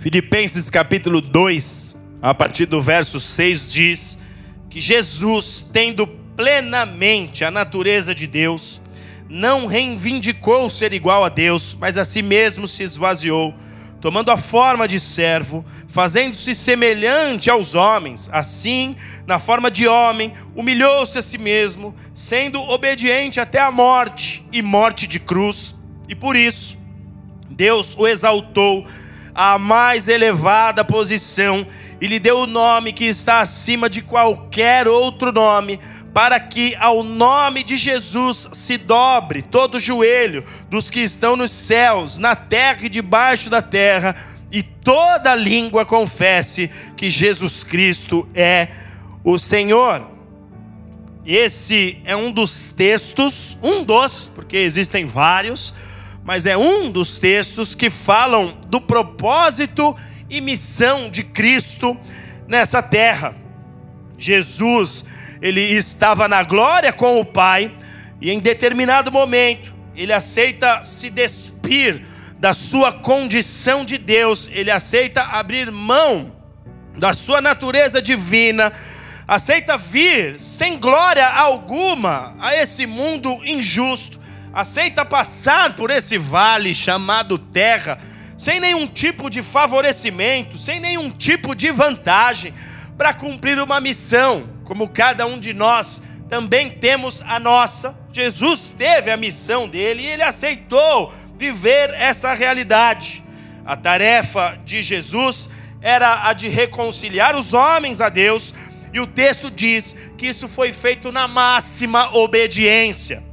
Filipenses capítulo 2, a partir do verso 6 diz que Jesus, tendo plenamente a natureza de Deus, não reivindicou ser igual a Deus, mas a si mesmo se esvaziou, tomando a forma de servo, fazendo-se semelhante aos homens. Assim, na forma de homem, humilhou-se a si mesmo, sendo obediente até a morte e morte de cruz. E por isso, Deus o exaltou a mais elevada posição e lhe deu o nome que está acima de qualquer outro nome, para que ao nome de Jesus se dobre todo o joelho dos que estão nos céus, na terra e debaixo da terra, e toda língua confesse que Jesus Cristo é o Senhor. Esse é um dos textos, um dos, porque existem vários, mas é um dos textos que falam do propósito e missão de Cristo nessa terra. Jesus, ele estava na glória com o Pai, e em determinado momento, ele aceita se despir da sua condição de Deus, ele aceita abrir mão da sua natureza divina, aceita vir sem glória alguma a esse mundo injusto aceita passar por esse vale chamado terra, sem nenhum tipo de favorecimento, sem nenhum tipo de vantagem, para cumprir uma missão, como cada um de nós também temos a nossa. Jesus teve a missão dele e ele aceitou viver essa realidade. A tarefa de Jesus era a de reconciliar os homens a Deus, e o texto diz que isso foi feito na máxima obediência.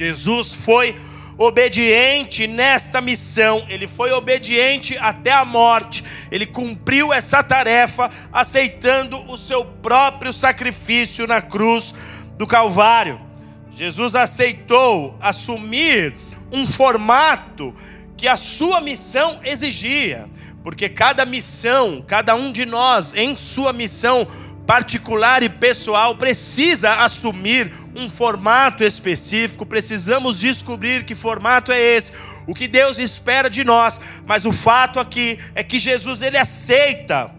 Jesus foi obediente nesta missão, ele foi obediente até a morte, ele cumpriu essa tarefa, aceitando o seu próprio sacrifício na cruz do Calvário. Jesus aceitou assumir um formato que a sua missão exigia, porque cada missão, cada um de nós em sua missão particular e pessoal precisa assumir um formato específico, precisamos descobrir que formato é esse, o que Deus espera de nós, mas o fato aqui é que Jesus ele aceita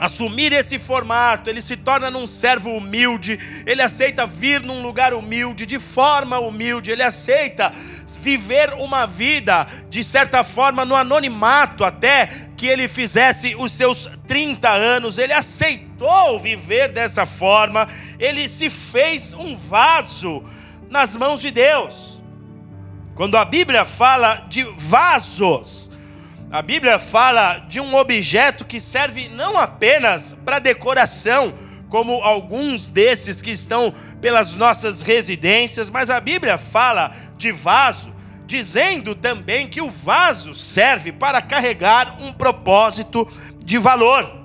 assumir esse formato, ele se torna num servo humilde, ele aceita vir num lugar humilde, de forma humilde, ele aceita viver uma vida, de certa forma, no anonimato, até que ele fizesse os seus 30 anos, ele aceitou viver dessa forma, ele se fez um vaso nas mãos de Deus. Quando a Bíblia fala de vasos, a Bíblia fala de um objeto que serve não apenas para decoração, como alguns desses que estão pelas nossas residências, mas a Bíblia fala de vaso, dizendo também que o vaso serve para carregar um propósito de valor.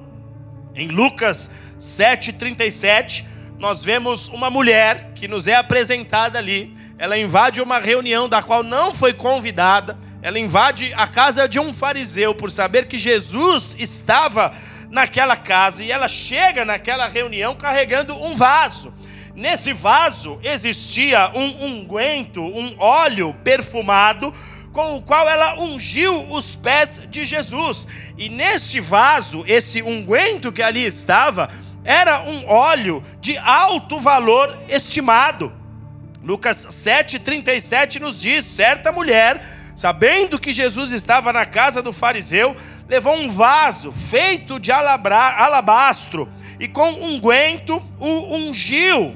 Em Lucas 7,37, nós vemos uma mulher que nos é apresentada ali. Ela invade uma reunião da qual não foi convidada ela invade a casa de um fariseu por saber que Jesus estava naquela casa e ela chega naquela reunião carregando um vaso. Nesse vaso existia um unguento, um óleo perfumado com o qual ela ungiu os pés de Jesus. E neste vaso, esse unguento que ali estava, era um óleo de alto valor estimado. Lucas 7,37 nos diz: certa mulher sabendo que Jesus estava na casa do fariseu, levou um vaso feito de alabastro e com unguento o ungiu.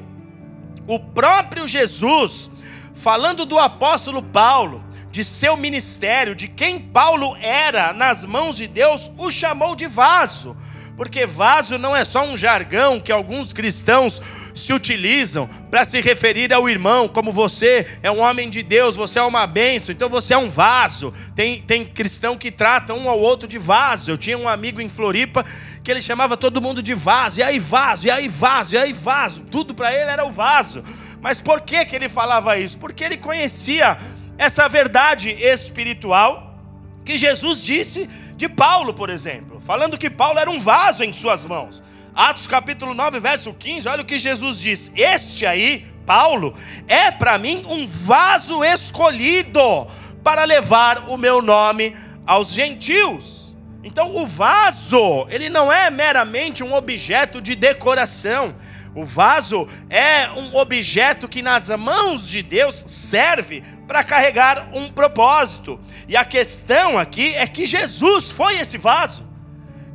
O próprio Jesus, falando do apóstolo Paulo, de seu ministério, de quem Paulo era nas mãos de Deus, o chamou de vaso porque vaso não é só um jargão que alguns cristãos se utilizam para se referir ao irmão, como você é um homem de Deus, você é uma bênção, então você é um vaso. Tem, tem cristão que trata um ao outro de vaso. Eu tinha um amigo em Floripa que ele chamava todo mundo de vaso, e aí vaso, e aí vaso, e aí vaso. Tudo para ele era o vaso. Mas por que, que ele falava isso? Porque ele conhecia essa verdade espiritual que Jesus disse de Paulo, por exemplo, falando que Paulo era um vaso em suas mãos. Atos capítulo 9, verso 15, olha o que Jesus diz: Este aí, Paulo, é para mim um vaso escolhido para levar o meu nome aos gentios. Então o vaso, ele não é meramente um objeto de decoração. O vaso é um objeto que nas mãos de Deus serve para carregar um propósito. E a questão aqui é que Jesus foi esse vaso.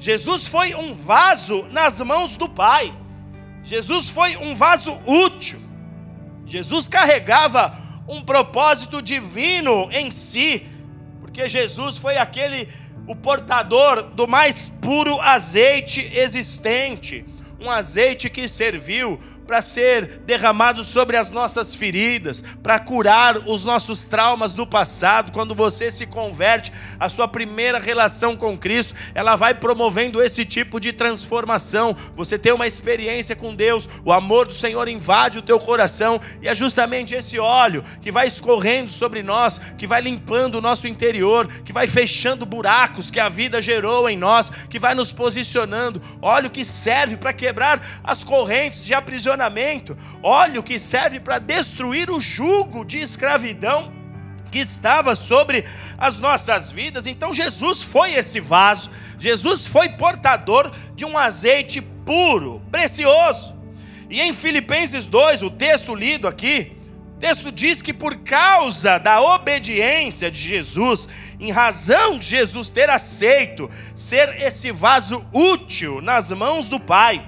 Jesus foi um vaso nas mãos do Pai. Jesus foi um vaso útil. Jesus carregava um propósito divino em si, porque Jesus foi aquele o portador do mais puro azeite existente, um azeite que serviu para ser derramado sobre as nossas feridas, para curar os nossos traumas do passado. Quando você se converte, a sua primeira relação com Cristo, ela vai promovendo esse tipo de transformação. Você tem uma experiência com Deus, o amor do Senhor invade o teu coração, e é justamente esse óleo que vai escorrendo sobre nós, que vai limpando o nosso interior, que vai fechando buracos que a vida gerou em nós, que vai nos posicionando. Óleo que serve para quebrar as correntes de aprisionamento aprisionamento, óleo que serve para destruir o jugo de escravidão que estava sobre as nossas vidas. Então Jesus foi esse vaso, Jesus foi portador de um azeite puro, precioso. E em Filipenses 2, o texto lido aqui, texto diz que por causa da obediência de Jesus, em razão de Jesus ter aceito ser esse vaso útil nas mãos do Pai,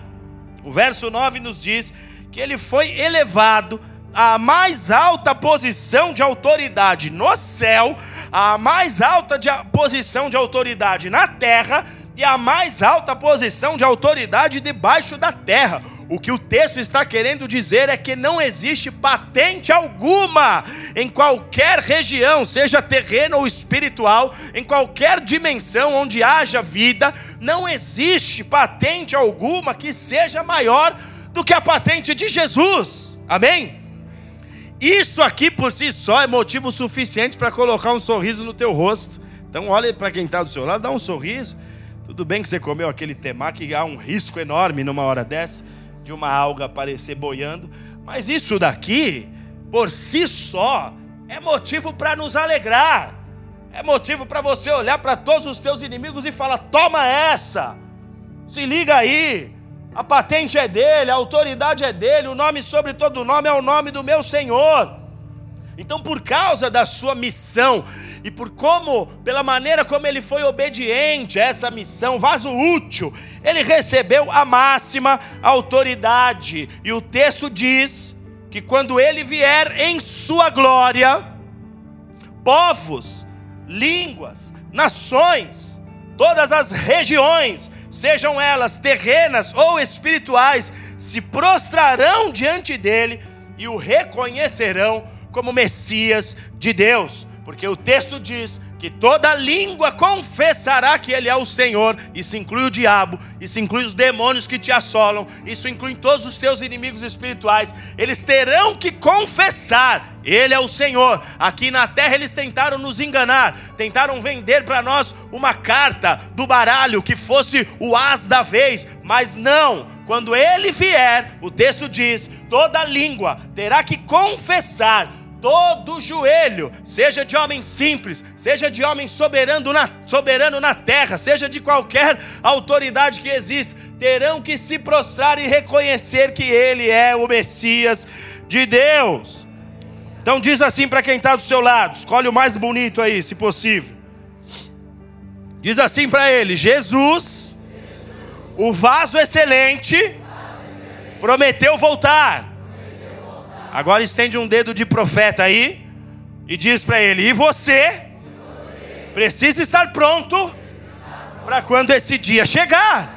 o verso 9 nos diz que ele foi elevado à mais alta posição de autoridade no céu, à mais alta de, posição de autoridade na terra e a mais alta posição de autoridade debaixo da terra. O que o texto está querendo dizer é que não existe patente alguma em qualquer região, seja terreno ou espiritual, em qualquer dimensão onde haja vida, não existe patente alguma que seja maior do que a patente de Jesus. Amém? Isso aqui por si só é motivo suficiente para colocar um sorriso no teu rosto. Então olha para quem está do seu lado, dá um sorriso. Tudo bem que você comeu aquele temaki, há um risco enorme numa hora dessa de uma alga aparecer boiando, mas isso daqui, por si só, é motivo para nos alegrar. É motivo para você olhar para todos os teus inimigos e falar: toma essa, se liga aí, a patente é dele, a autoridade é dele, o nome sobre todo nome é o nome do meu Senhor. Então, por causa da sua missão e por como, pela maneira como ele foi obediente a essa missão, vaso útil, ele recebeu a máxima autoridade. E o texto diz que quando ele vier em sua glória, povos, línguas, nações, todas as regiões, sejam elas terrenas ou espirituais, se prostrarão diante dele e o reconhecerão como Messias de Deus, porque o texto diz que toda língua confessará que Ele é o Senhor. Isso inclui o diabo, isso inclui os demônios que te assolam, isso inclui todos os teus inimigos espirituais. Eles terão que confessar: Ele é o Senhor. Aqui na terra eles tentaram nos enganar, tentaram vender para nós uma carta do baralho que fosse o as da vez, mas não. Quando Ele vier, o texto diz: toda língua terá que confessar todo joelho, seja de homem simples, seja de homem soberano na, soberano na terra, seja de qualquer autoridade que existe, terão que se prostrar e reconhecer que Ele é o Messias de Deus. Então diz assim para quem está do seu lado, escolhe o mais bonito aí, se possível. Diz assim para ele: Jesus, o vaso excelente, prometeu voltar Agora estende um dedo de profeta aí e diz para ele: E você precisa estar pronto para quando esse dia chegar.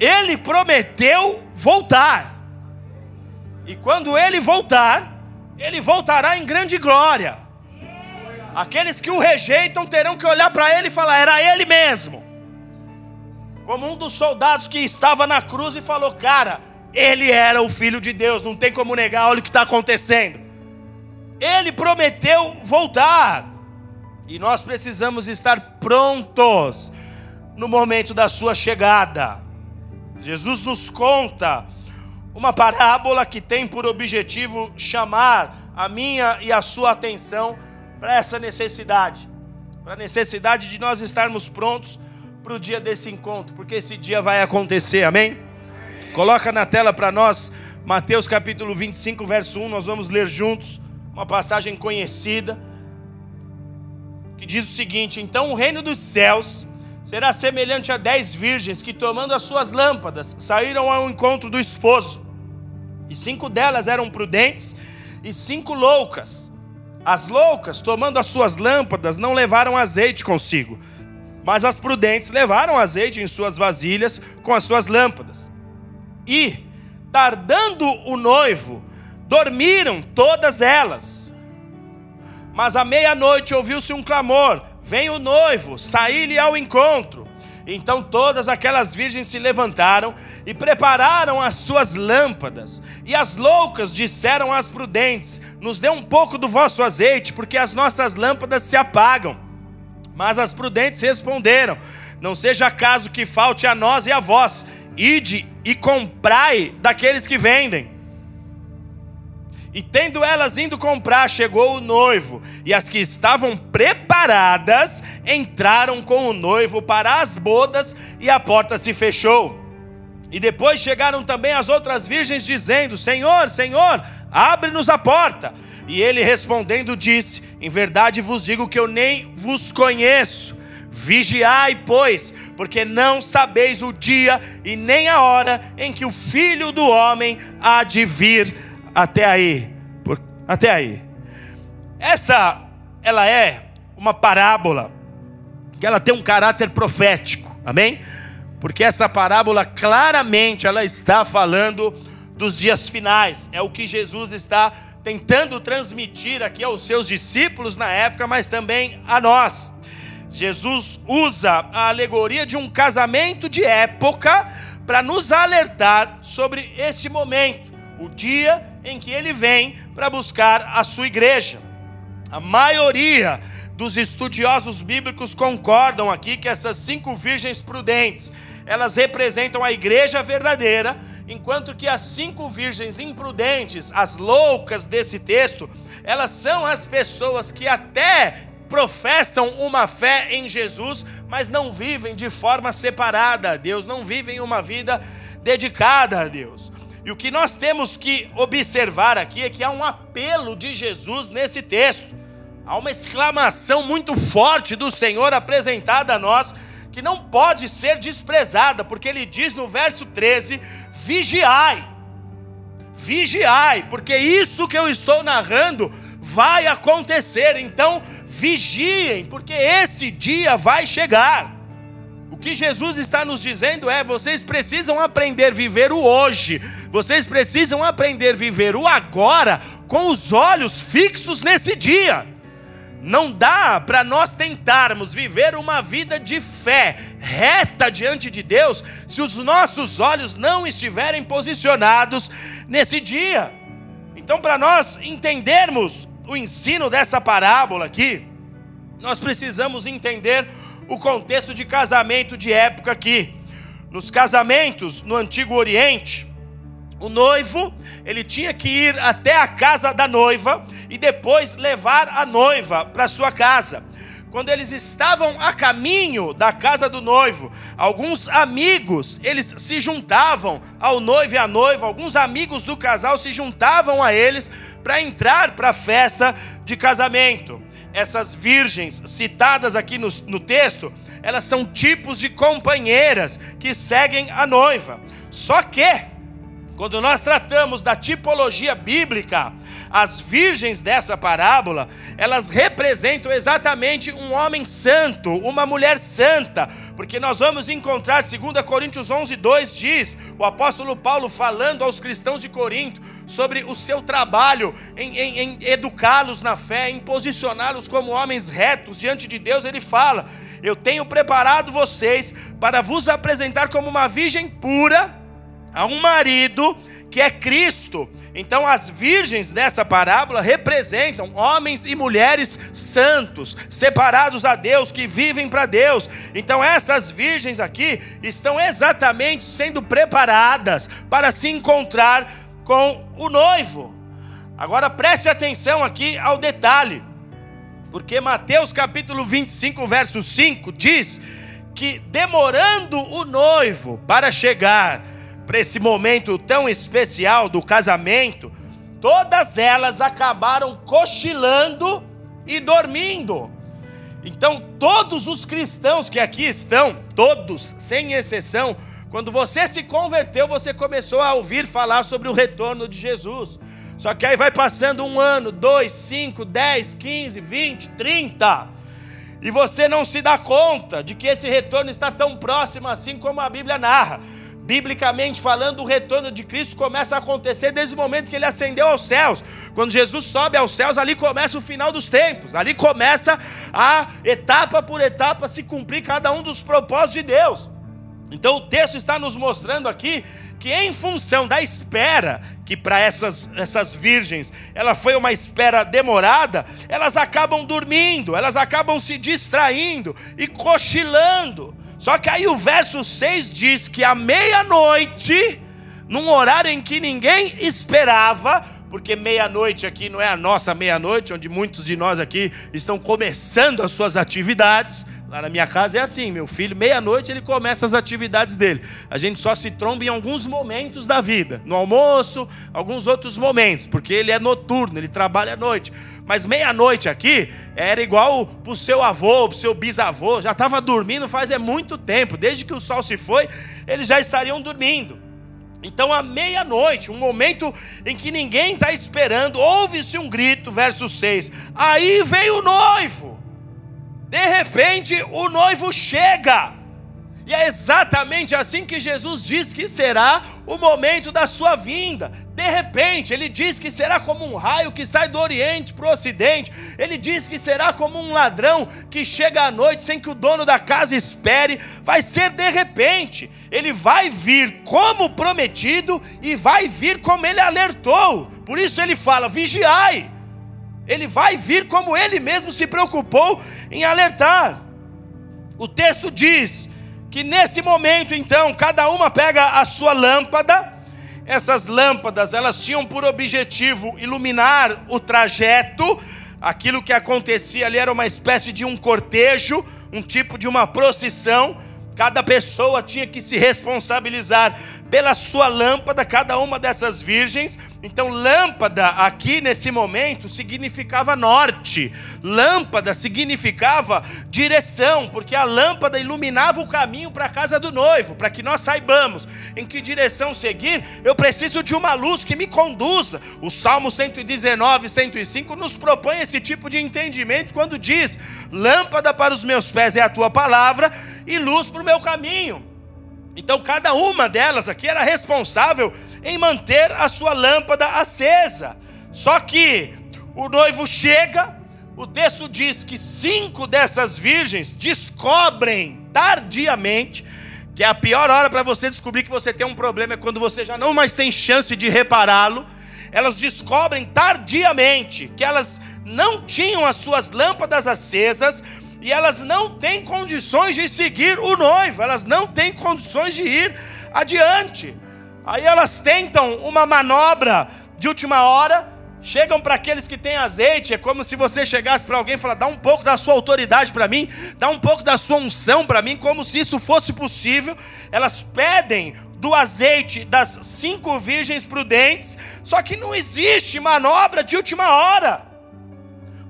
Ele prometeu voltar. E quando ele voltar, ele voltará em grande glória. Aqueles que o rejeitam terão que olhar para ele e falar: era ele mesmo. Como um dos soldados que estava na cruz e falou: Cara, ele era o filho de Deus, não tem como negar, olha o que está acontecendo. Ele prometeu voltar, e nós precisamos estar prontos no momento da sua chegada. Jesus nos conta uma parábola que tem por objetivo chamar a minha e a sua atenção para essa necessidade. para a necessidade de nós estarmos prontos para o dia desse encontro, porque esse dia vai acontecer, amém? Coloca na tela para nós Mateus capítulo 25, verso 1, nós vamos ler juntos uma passagem conhecida que diz o seguinte: Então o reino dos céus será semelhante a dez virgens que, tomando as suas lâmpadas, saíram ao encontro do esposo. E cinco delas eram prudentes e cinco loucas. As loucas, tomando as suas lâmpadas, não levaram azeite consigo, mas as prudentes levaram azeite em suas vasilhas com as suas lâmpadas. E, tardando o noivo, dormiram todas elas. Mas à meia-noite ouviu-se um clamor: Vem o noivo, saí-lhe ao encontro. Então todas aquelas virgens se levantaram e prepararam as suas lâmpadas. E as loucas disseram às prudentes: Nos dê um pouco do vosso azeite, porque as nossas lâmpadas se apagam. Mas as prudentes responderam: Não seja caso que falte a nós e a vós, ide e comprai daqueles que vendem. E tendo elas indo comprar, chegou o noivo, e as que estavam preparadas entraram com o noivo para as bodas, e a porta se fechou. E depois chegaram também as outras virgens, dizendo: Senhor, Senhor, abre-nos a porta. E ele respondendo disse: Em verdade vos digo que eu nem vos conheço. Vigiai, pois, porque não sabeis o dia e nem a hora em que o filho do homem há de vir até aí. Por, até aí. Essa, ela é uma parábola que ela tem um caráter profético. Amém? Porque essa parábola claramente ela está falando dos dias finais. É o que Jesus está tentando transmitir aqui aos seus discípulos na época, mas também a nós. Jesus usa a alegoria de um casamento de época para nos alertar sobre esse momento, o dia em que ele vem para buscar a sua igreja. A maioria dos estudiosos bíblicos concordam aqui que essas cinco virgens prudentes, elas representam a igreja verdadeira, enquanto que as cinco virgens imprudentes, as loucas desse texto, elas são as pessoas que até professam uma fé em Jesus, mas não vivem de forma separada a Deus, não vivem uma vida dedicada a Deus. E o que nós temos que observar aqui é que há um apelo de Jesus nesse texto. Há uma exclamação muito forte do Senhor apresentada a nós, que não pode ser desprezada, porque ele diz no verso 13: vigiai, vigiai, porque isso que eu estou narrando vai acontecer, então vigiem, porque esse dia vai chegar que Jesus está nos dizendo é: vocês precisam aprender a viver o hoje, vocês precisam aprender a viver o agora, com os olhos fixos nesse dia. Não dá para nós tentarmos viver uma vida de fé reta diante de Deus se os nossos olhos não estiverem posicionados nesse dia. Então, para nós entendermos o ensino dessa parábola aqui, nós precisamos entender o contexto de casamento de época aqui. Nos casamentos no Antigo Oriente, o noivo, ele tinha que ir até a casa da noiva e depois levar a noiva para sua casa. Quando eles estavam a caminho da casa do noivo, alguns amigos, eles se juntavam ao noivo e à noiva, alguns amigos do casal se juntavam a eles para entrar para a festa de casamento essas virgens citadas aqui no, no texto, elas são tipos de companheiras que seguem a noiva. Só que, quando nós tratamos da tipologia bíblica, as virgens dessa parábola, elas representam exatamente um homem santo, uma mulher santa, porque nós vamos encontrar, 2 Coríntios 11, 2 diz, o apóstolo Paulo falando aos cristãos de Corinto sobre o seu trabalho em, em, em educá-los na fé, em posicioná-los como homens retos diante de Deus, ele fala: Eu tenho preparado vocês para vos apresentar como uma virgem pura a um marido que é Cristo. Então, as virgens dessa parábola representam homens e mulheres santos, separados a Deus, que vivem para Deus. Então, essas virgens aqui estão exatamente sendo preparadas para se encontrar com o noivo. Agora, preste atenção aqui ao detalhe. Porque Mateus capítulo 25, verso 5 diz que demorando o noivo para chegar para esse momento tão especial do casamento, todas elas acabaram cochilando e dormindo. Então, todos os cristãos que aqui estão, todos, sem exceção, quando você se converteu, você começou a ouvir falar sobre o retorno de Jesus. Só que aí vai passando um ano, dois, cinco, dez, quinze, vinte, trinta, e você não se dá conta de que esse retorno está tão próximo assim como a Bíblia narra. Biblicamente falando, o retorno de Cristo começa a acontecer desde o momento que ele ascendeu aos céus. Quando Jesus sobe aos céus, ali começa o final dos tempos. Ali começa a etapa por etapa se cumprir cada um dos propósitos de Deus. Então o texto está nos mostrando aqui que em função da espera, que para essas, essas virgens ela foi uma espera demorada, elas acabam dormindo, elas acabam se distraindo e cochilando. Só que aí o verso 6 diz que à meia-noite, num horário em que ninguém esperava, porque meia-noite aqui não é a nossa meia-noite, onde muitos de nós aqui estão começando as suas atividades. Lá na minha casa é assim, meu filho, meia-noite ele começa as atividades dele. A gente só se tromba em alguns momentos da vida, no almoço, alguns outros momentos, porque ele é noturno, ele trabalha à noite. Mas meia-noite aqui era igual para o seu avô, para o seu bisavô, já estava dormindo faz é muito tempo, desde que o sol se foi, eles já estariam dormindo. Então, à meia-noite, um momento em que ninguém está esperando, ouve-se um grito, verso 6. Aí vem o noivo. De repente, o noivo chega. E é exatamente assim que Jesus diz que será o momento da sua vinda. De repente, ele diz que será como um raio que sai do Oriente para o Ocidente. Ele diz que será como um ladrão que chega à noite sem que o dono da casa espere. Vai ser de repente. Ele vai vir como prometido e vai vir como ele alertou. Por isso ele fala: vigiai. Ele vai vir como ele mesmo se preocupou em alertar. O texto diz que nesse momento então cada uma pega a sua lâmpada. Essas lâmpadas, elas tinham por objetivo iluminar o trajeto. Aquilo que acontecia ali era uma espécie de um cortejo, um tipo de uma procissão. Cada pessoa tinha que se responsabilizar pela sua lâmpada, cada uma dessas virgens. Então, lâmpada aqui nesse momento significava norte, lâmpada significava direção, porque a lâmpada iluminava o caminho para a casa do noivo, para que nós saibamos em que direção seguir. Eu preciso de uma luz que me conduza. O Salmo 119, 105 nos propõe esse tipo de entendimento quando diz: Lâmpada para os meus pés é a tua palavra e luz para o meu caminho. Então, cada uma delas aqui era responsável em manter a sua lâmpada acesa. Só que o noivo chega, o texto diz que cinco dessas virgens descobrem tardiamente que é a pior hora para você descobrir que você tem um problema é quando você já não mais tem chance de repará-lo. Elas descobrem tardiamente que elas não tinham as suas lâmpadas acesas, e elas não têm condições de seguir o noivo, elas não têm condições de ir adiante. Aí elas tentam uma manobra de última hora, chegam para aqueles que têm azeite, é como se você chegasse para alguém e falar: dá um pouco da sua autoridade para mim, dá um pouco da sua unção para mim, como se isso fosse possível. Elas pedem do azeite das cinco virgens prudentes, só que não existe manobra de última hora.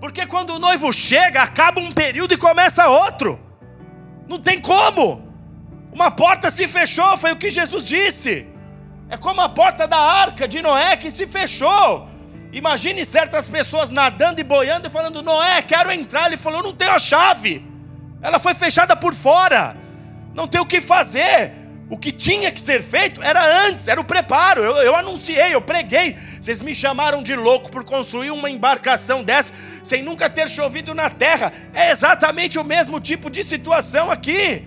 Porque quando o noivo chega, acaba um período e começa outro. Não tem como. Uma porta se fechou, foi o que Jesus disse. É como a porta da arca de Noé que se fechou. Imagine certas pessoas nadando e boiando e falando: Noé, quero entrar. Ele falou: Não tenho a chave. Ela foi fechada por fora. Não tem o que fazer. O que tinha que ser feito era antes, era o preparo. Eu, eu, anunciei, eu preguei. Vocês me chamaram de louco por construir uma embarcação dessa sem nunca ter chovido na terra. É exatamente o mesmo tipo de situação aqui.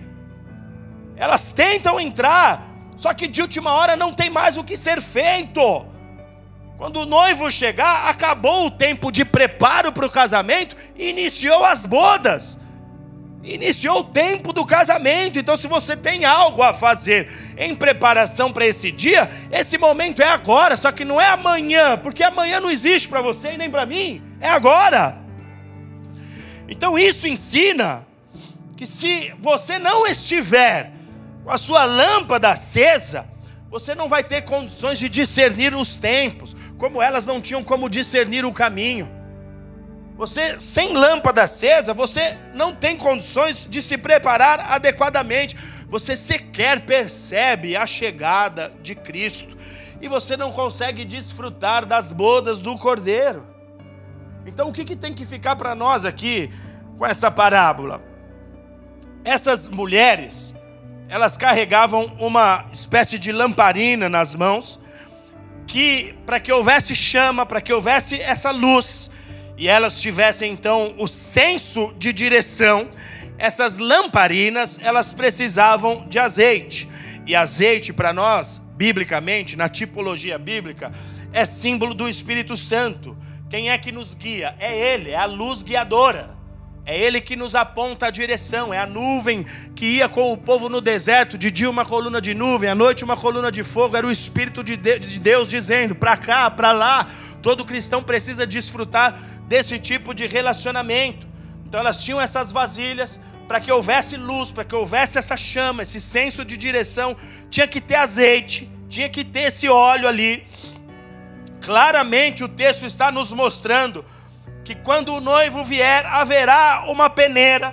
Elas tentam entrar, só que de última hora não tem mais o que ser feito. Quando o noivo chegar, acabou o tempo de preparo para o casamento iniciou as bodas iniciou o tempo do casamento. Então, se você tem algo a fazer em preparação para esse dia, esse momento é agora, só que não é amanhã, porque amanhã não existe para você e nem para mim, é agora. Então isso ensina que se você não estiver com a sua lâmpada acesa, você não vai ter condições de discernir os tempos, como elas não tinham como discernir o caminho. Você, sem lâmpada acesa, você não tem condições de se preparar adequadamente. Você sequer percebe a chegada de Cristo. E você não consegue desfrutar das bodas do Cordeiro. Então, o que, que tem que ficar para nós aqui com essa parábola? Essas mulheres, elas carregavam uma espécie de lamparina nas mãos, que para que houvesse chama, para que houvesse essa luz, e elas tivessem então o senso de direção, essas lamparinas, elas precisavam de azeite. E azeite para nós, biblicamente, na tipologia bíblica, é símbolo do Espírito Santo. Quem é que nos guia? É ele, é a luz guiadora. É ele que nos aponta a direção, é a nuvem que ia com o povo no deserto, de dia uma coluna de nuvem, à noite uma coluna de fogo, era o Espírito de Deus dizendo: para cá, para lá. Todo cristão precisa desfrutar desse tipo de relacionamento. Então elas tinham essas vasilhas para que houvesse luz, para que houvesse essa chama, esse senso de direção, tinha que ter azeite, tinha que ter esse óleo ali. Claramente o texto está nos mostrando que quando o noivo vier, haverá uma peneira,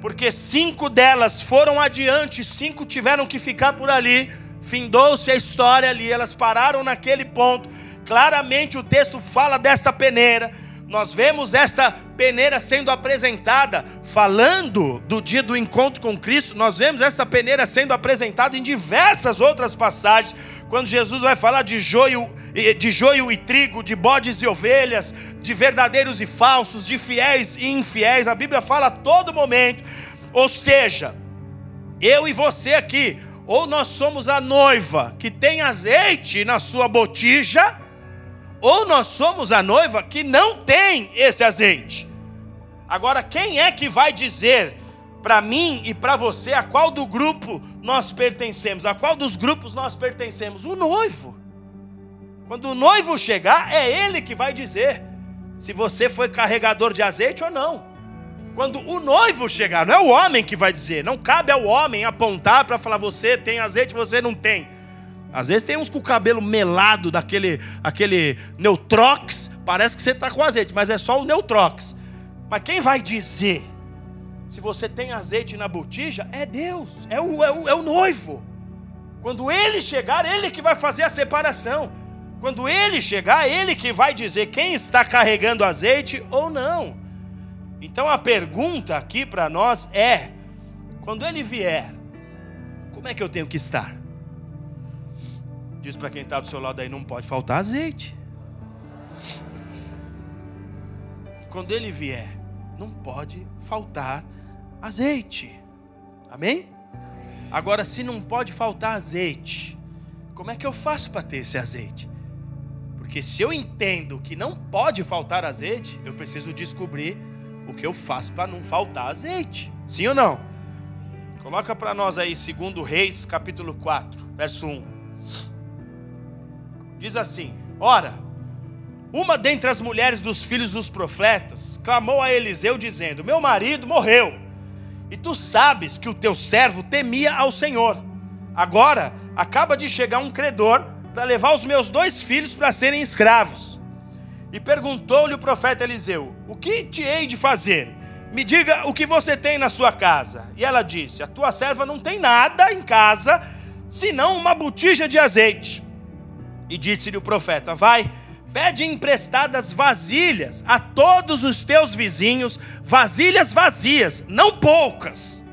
porque cinco delas foram adiante, cinco tiveram que ficar por ali. Findou-se a história ali, elas pararam naquele ponto. Claramente o texto fala dessa peneira. Nós vemos essa peneira sendo apresentada, falando do dia do encontro com Cristo. Nós vemos essa peneira sendo apresentada em diversas outras passagens quando Jesus vai falar de joio, de joio e trigo, de bodes e ovelhas, de verdadeiros e falsos, de fiéis e infiéis, a Bíblia fala a todo momento. Ou seja, eu e você aqui, ou nós somos a noiva que tem azeite na sua botija, ou nós somos a noiva que não tem esse azeite. Agora, quem é que vai dizer para mim e para você a qual do grupo nós pertencemos, a qual dos grupos nós pertencemos? O noivo. Quando o noivo chegar, é ele que vai dizer se você foi carregador de azeite ou não. Quando o noivo chegar, não é o homem que vai dizer, não cabe ao homem apontar para falar você tem azeite, você não tem. Às vezes tem uns com o cabelo melado daquele aquele Neutrox, parece que você está com azeite, mas é só o Neutrox. Mas quem vai dizer se você tem azeite na botija, é Deus, é o, é o, é o noivo. Quando ele chegar, ele que vai fazer a separação. Quando ele chegar, ele que vai dizer quem está carregando azeite ou não. Então a pergunta aqui para nós é: quando ele vier, como é que eu tenho que estar? Diz para quem está do seu lado aí: não pode faltar azeite. Quando ele vier, não pode faltar azeite. Amém? Agora, se não pode faltar azeite, como é que eu faço para ter esse azeite? Porque se eu entendo que não pode faltar azeite, eu preciso descobrir o que eu faço para não faltar azeite. Sim ou não? Coloca para nós aí, segundo Reis, capítulo 4, verso 1. Diz assim: Ora, uma dentre as mulheres dos filhos dos profetas clamou a Eliseu, dizendo: Meu marido morreu e tu sabes que o teu servo temia ao Senhor. Agora acaba de chegar um credor para levar os meus dois filhos para serem escravos. E perguntou-lhe o profeta Eliseu: O que te hei de fazer? Me diga o que você tem na sua casa. E ela disse: A tua serva não tem nada em casa, senão uma botija de azeite. E disse-lhe o profeta: Vai Pede emprestadas vasilhas a todos os teus vizinhos, vasilhas vazias, não poucas.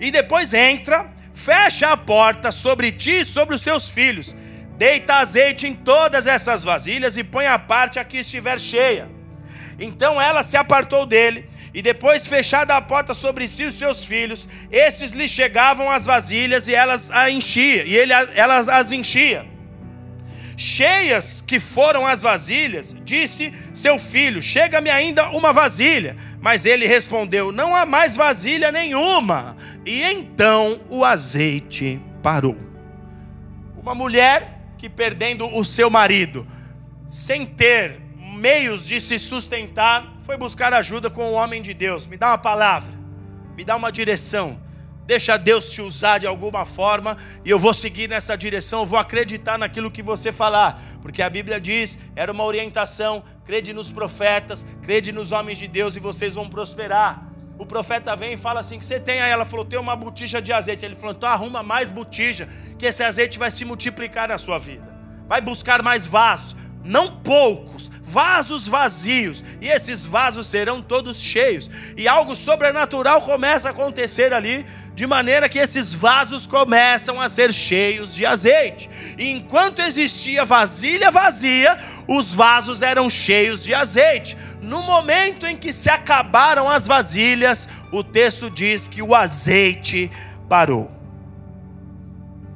E depois entra, fecha a porta sobre ti e sobre os teus filhos. Deita azeite em todas essas vasilhas e põe a parte a que estiver cheia. Então ela se apartou dele, e depois fechada a porta sobre si e os seus filhos, esses lhe chegavam as vasilhas e elas a enchia, e ele elas as enchia cheias que foram as vasilhas, disse seu filho: Chega-me ainda uma vasilha. Mas ele respondeu: Não há mais vasilha nenhuma. E então o azeite parou. Uma mulher que, perdendo o seu marido, sem ter meios de se sustentar, foi buscar ajuda com o homem de Deus. Me dá uma palavra, me dá uma direção. Deixa Deus te usar de alguma forma e eu vou seguir nessa direção, vou acreditar naquilo que você falar, porque a Bíblia diz, era uma orientação, crede nos profetas, crede nos homens de Deus e vocês vão prosperar. O profeta vem e fala assim: que você tem? Aí ela falou: tem uma botija de azeite. Ele falou: então arruma mais botija, que esse azeite vai se multiplicar na sua vida. Vai buscar mais vasos, não poucos, vasos vazios, e esses vasos serão todos cheios, e algo sobrenatural começa a acontecer ali, de maneira que esses vasos começam a ser cheios de azeite. E enquanto existia vasilha vazia, os vasos eram cheios de azeite. No momento em que se acabaram as vasilhas, o texto diz que o azeite parou.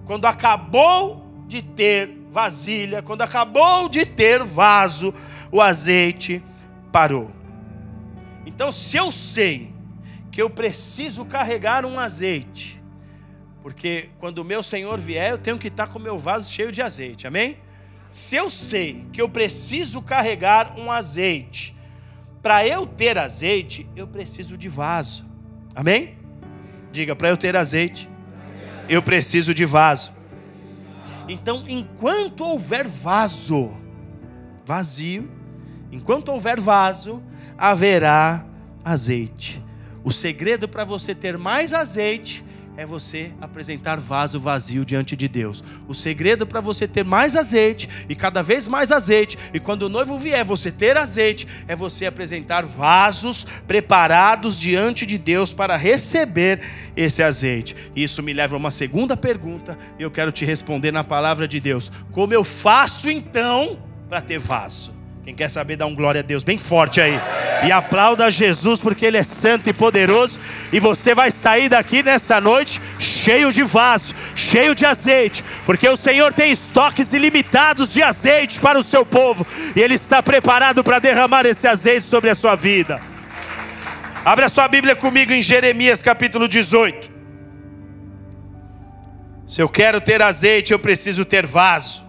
Quando acabou de ter vasilha, quando acabou de ter vaso, o azeite parou. Então, se eu sei que eu preciso carregar um azeite, porque quando o meu Senhor vier, eu tenho que estar com o meu vaso cheio de azeite, amém? Se eu sei que eu preciso carregar um azeite, para eu ter azeite, eu preciso de vaso, amém? Diga, para eu ter azeite, eu preciso de vaso. Então, enquanto houver vaso vazio, enquanto houver vaso, haverá azeite. O segredo para você ter mais azeite é você apresentar vaso vazio diante de Deus. O segredo para você ter mais azeite e cada vez mais azeite, e quando o noivo vier, você ter azeite, é você apresentar vasos preparados diante de Deus para receber esse azeite. Isso me leva a uma segunda pergunta, e eu quero te responder na palavra de Deus: como eu faço então para ter vaso? Quem quer saber, dá um glória a Deus bem forte aí. E aplauda Jesus, porque Ele é santo e poderoso. E você vai sair daqui nessa noite cheio de vaso, cheio de azeite. Porque o Senhor tem estoques ilimitados de azeite para o seu povo. E Ele está preparado para derramar esse azeite sobre a sua vida. Abra sua Bíblia comigo em Jeremias capítulo 18. Se eu quero ter azeite, eu preciso ter vaso.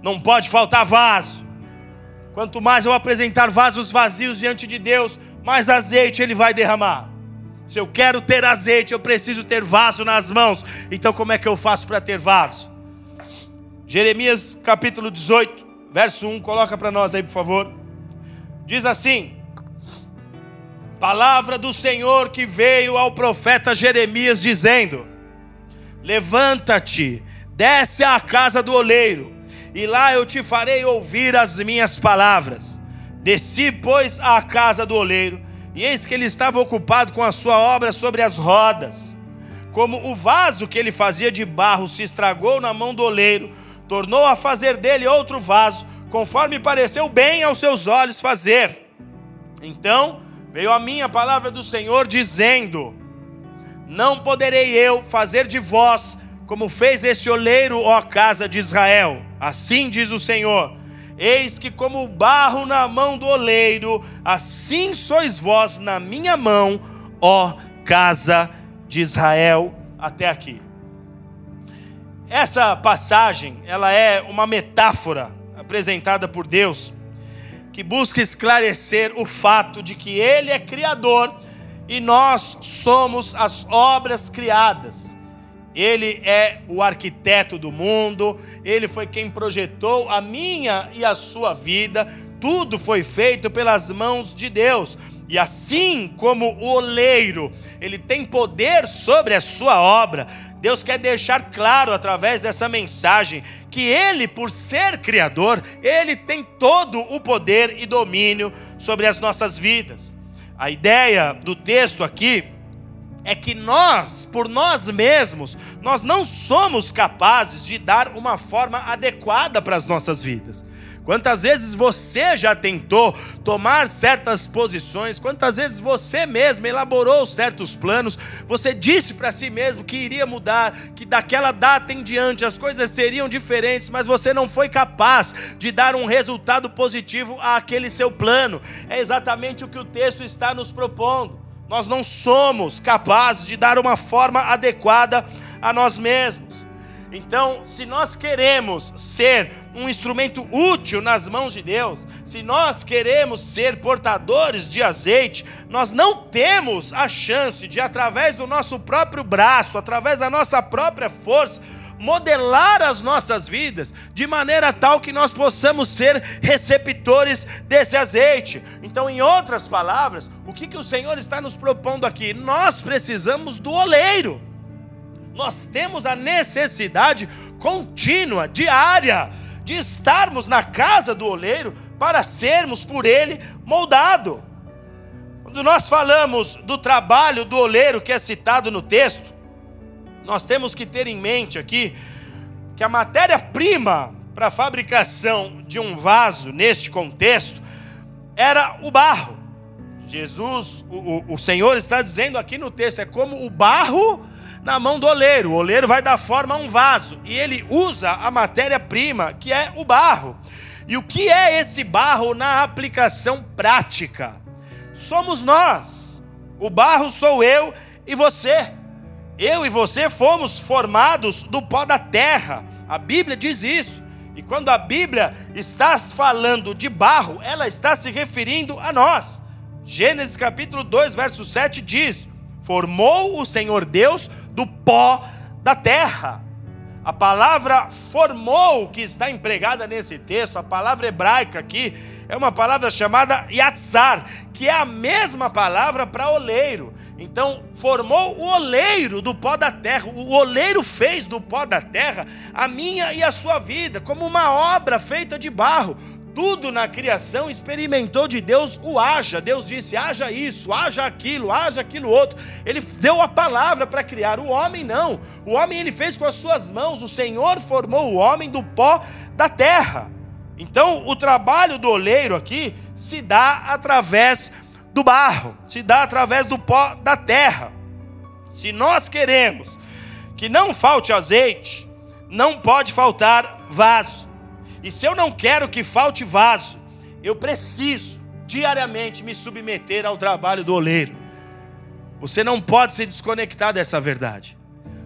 Não pode faltar vaso. Quanto mais eu apresentar vasos vazios diante de Deus, mais azeite Ele vai derramar. Se eu quero ter azeite, eu preciso ter vaso nas mãos. Então, como é que eu faço para ter vaso? Jeremias capítulo 18, verso 1, coloca para nós aí, por favor. Diz assim: Palavra do Senhor que veio ao profeta Jeremias, dizendo: Levanta-te, desce à casa do oleiro e lá eu te farei ouvir as minhas palavras. Desci, pois, à casa do oleiro, e eis que ele estava ocupado com a sua obra sobre as rodas. Como o vaso que ele fazia de barro se estragou na mão do oleiro, tornou a fazer dele outro vaso, conforme pareceu bem aos seus olhos fazer. Então veio a minha palavra do Senhor, dizendo: Não poderei eu fazer de vós como fez esse oleiro, ó casa de Israel. Assim diz o Senhor: Eis que, como barro na mão do oleiro, assim sois vós na minha mão, ó casa de Israel. Até aqui. Essa passagem, ela é uma metáfora apresentada por Deus que busca esclarecer o fato de que ele é criador e nós somos as obras criadas. Ele é o arquiteto do mundo, ele foi quem projetou a minha e a sua vida, tudo foi feito pelas mãos de Deus. E assim como o oleiro, ele tem poder sobre a sua obra, Deus quer deixar claro através dessa mensagem que ele, por ser criador, ele tem todo o poder e domínio sobre as nossas vidas. A ideia do texto aqui é que nós, por nós mesmos, nós não somos capazes de dar uma forma adequada para as nossas vidas. Quantas vezes você já tentou tomar certas posições? Quantas vezes você mesmo elaborou certos planos? Você disse para si mesmo que iria mudar, que daquela data em diante as coisas seriam diferentes, mas você não foi capaz de dar um resultado positivo àquele seu plano. É exatamente o que o texto está nos propondo nós não somos capazes de dar uma forma adequada a nós mesmos. Então, se nós queremos ser um instrumento útil nas mãos de Deus, se nós queremos ser portadores de azeite, nós não temos a chance de, através do nosso próprio braço, através da nossa própria força, modelar as nossas vidas de maneira tal que nós possamos ser receptores desse azeite. Então, em outras palavras, o que, que o Senhor está nos propondo aqui? Nós precisamos do oleiro nós temos a necessidade contínua, diária, de estarmos na casa do oleiro para sermos por ele moldado. Quando nós falamos do trabalho do oleiro que é citado no texto, nós temos que ter em mente aqui que a matéria-prima para a fabricação de um vaso, neste contexto, era o barro. Jesus, o, o, Senhor está dizendo aqui no texto, é como o barro na mão do oleiro. O oleiro vai dar forma a um vaso e ele usa a matéria-prima, que é o barro. E o que é esse barro na aplicação prática? Somos nós. O barro sou eu e você. Eu e você fomos formados do pó da terra. A Bíblia diz isso. E quando a Bíblia está falando de barro, ela está se referindo a nós. Gênesis capítulo 2, verso 7 diz: Formou o Senhor Deus do pó da terra. A palavra formou que está empregada nesse texto, a palavra hebraica aqui, é uma palavra chamada yatzar, que é a mesma palavra para oleiro. Então, formou o oleiro do pó da terra. O oleiro fez do pó da terra a minha e a sua vida, como uma obra feita de barro tudo na criação experimentou de Deus o haja. Deus disse: haja isso, haja aquilo, haja aquilo outro. Ele deu a palavra para criar. O homem não. O homem ele fez com as suas mãos. O Senhor formou o homem do pó da terra. Então, o trabalho do oleiro aqui se dá através do barro, se dá através do pó da terra. Se nós queremos que não falte azeite, não pode faltar vaso. E se eu não quero que falte vaso, eu preciso diariamente me submeter ao trabalho do oleiro. Você não pode se desconectar dessa verdade.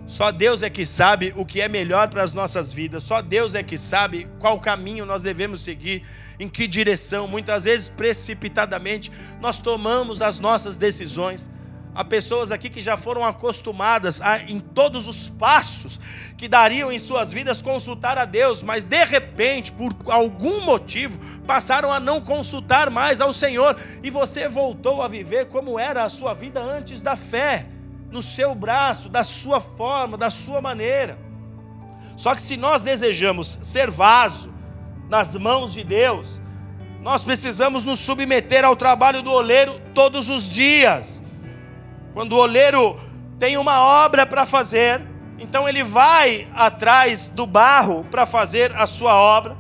Só Deus é que sabe o que é melhor para as nossas vidas. Só Deus é que sabe qual caminho nós devemos seguir, em que direção. Muitas vezes, precipitadamente, nós tomamos as nossas decisões. Há pessoas aqui que já foram acostumadas a, em todos os passos que dariam em suas vidas, consultar a Deus, mas de repente, por algum motivo, passaram a não consultar mais ao Senhor e você voltou a viver como era a sua vida antes da fé, no seu braço, da sua forma, da sua maneira. Só que se nós desejamos ser vaso nas mãos de Deus, nós precisamos nos submeter ao trabalho do oleiro todos os dias. Quando o oleiro tem uma obra para fazer, então ele vai atrás do barro para fazer a sua obra,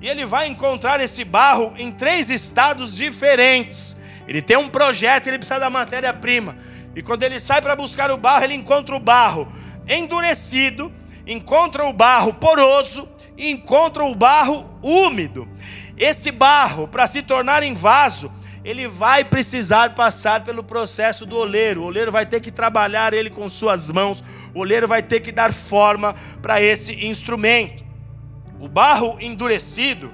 e ele vai encontrar esse barro em três estados diferentes. Ele tem um projeto, ele precisa da matéria-prima. E quando ele sai para buscar o barro, ele encontra o barro endurecido, encontra o barro poroso e encontra o barro úmido. Esse barro, para se tornar em vaso, ele vai precisar passar pelo processo do oleiro. O oleiro vai ter que trabalhar ele com suas mãos, o oleiro vai ter que dar forma para esse instrumento. O barro endurecido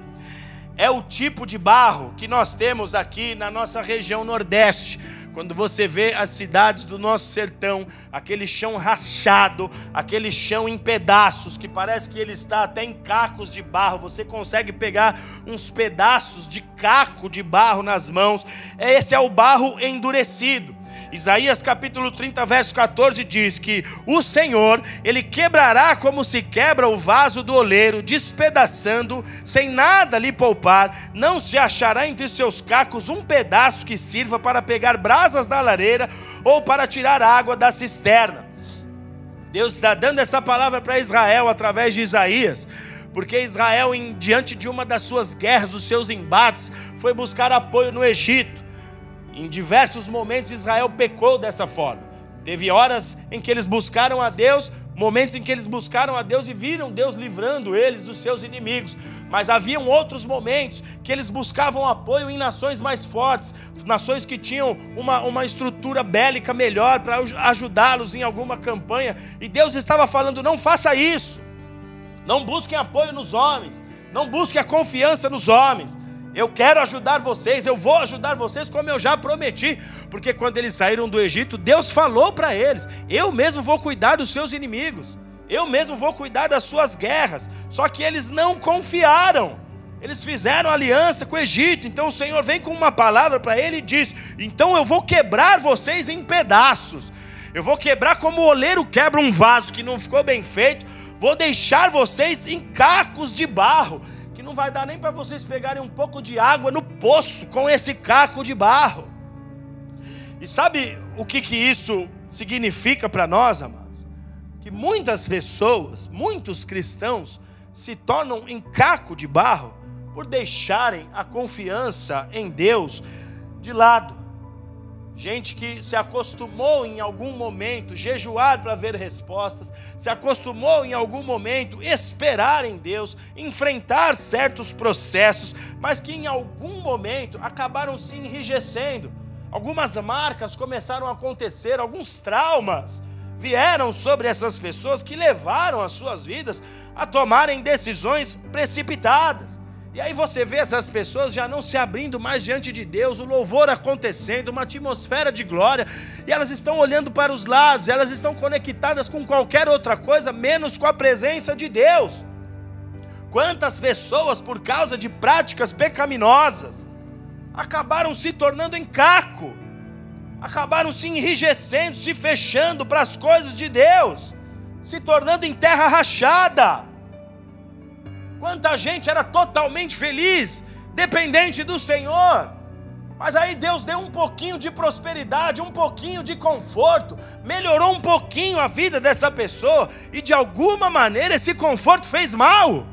é o tipo de barro que nós temos aqui na nossa região Nordeste quando você vê as cidades do nosso sertão, aquele chão rachado, aquele chão em pedaços, que parece que ele está até em cacos de barro, você consegue pegar uns pedaços de caco de barro nas mãos. Esse é o barro endurecido. Isaías capítulo 30, verso 14 diz que o Senhor, ele quebrará como se quebra o vaso do oleiro, despedaçando, sem nada lhe poupar, não se achará entre seus cacos um pedaço que sirva para pegar brasas da lareira ou para tirar água da cisterna. Deus está dando essa palavra para Israel através de Isaías, porque Israel, em, diante de uma das suas guerras, dos seus embates, foi buscar apoio no Egito. Em diversos momentos Israel pecou dessa forma. Teve horas em que eles buscaram a Deus, momentos em que eles buscaram a Deus e viram Deus livrando eles dos seus inimigos. Mas haviam outros momentos que eles buscavam apoio em nações mais fortes, nações que tinham uma, uma estrutura bélica melhor para ajudá-los em alguma campanha. E Deus estava falando: não faça isso. Não busquem apoio nos homens. Não busquem a confiança nos homens. Eu quero ajudar vocês, eu vou ajudar vocês como eu já prometi, porque quando eles saíram do Egito, Deus falou para eles: Eu mesmo vou cuidar dos seus inimigos, eu mesmo vou cuidar das suas guerras. Só que eles não confiaram, eles fizeram aliança com o Egito. Então o Senhor vem com uma palavra para ele e diz: Então eu vou quebrar vocês em pedaços, eu vou quebrar como o oleiro quebra um vaso que não ficou bem feito, vou deixar vocês em cacos de barro não vai dar nem para vocês pegarem um pouco de água no poço com esse caco de barro. E sabe o que, que isso significa para nós, amados? Que muitas pessoas, muitos cristãos, se tornam em caco de barro por deixarem a confiança em Deus de lado. Gente que se acostumou em algum momento jejuar para ver respostas, se acostumou em algum momento esperar em Deus, enfrentar certos processos, mas que em algum momento acabaram se enrijecendo. Algumas marcas começaram a acontecer, alguns traumas vieram sobre essas pessoas que levaram as suas vidas a tomarem decisões precipitadas. E aí você vê essas pessoas já não se abrindo mais diante de Deus, o louvor acontecendo, uma atmosfera de glória, e elas estão olhando para os lados, elas estão conectadas com qualquer outra coisa, menos com a presença de Deus. Quantas pessoas, por causa de práticas pecaminosas, acabaram se tornando em caco, acabaram se enrijecendo, se fechando para as coisas de Deus, se tornando em terra rachada Quanta gente era totalmente feliz, dependente do Senhor. Mas aí Deus deu um pouquinho de prosperidade, um pouquinho de conforto, melhorou um pouquinho a vida dessa pessoa, e de alguma maneira esse conforto fez mal.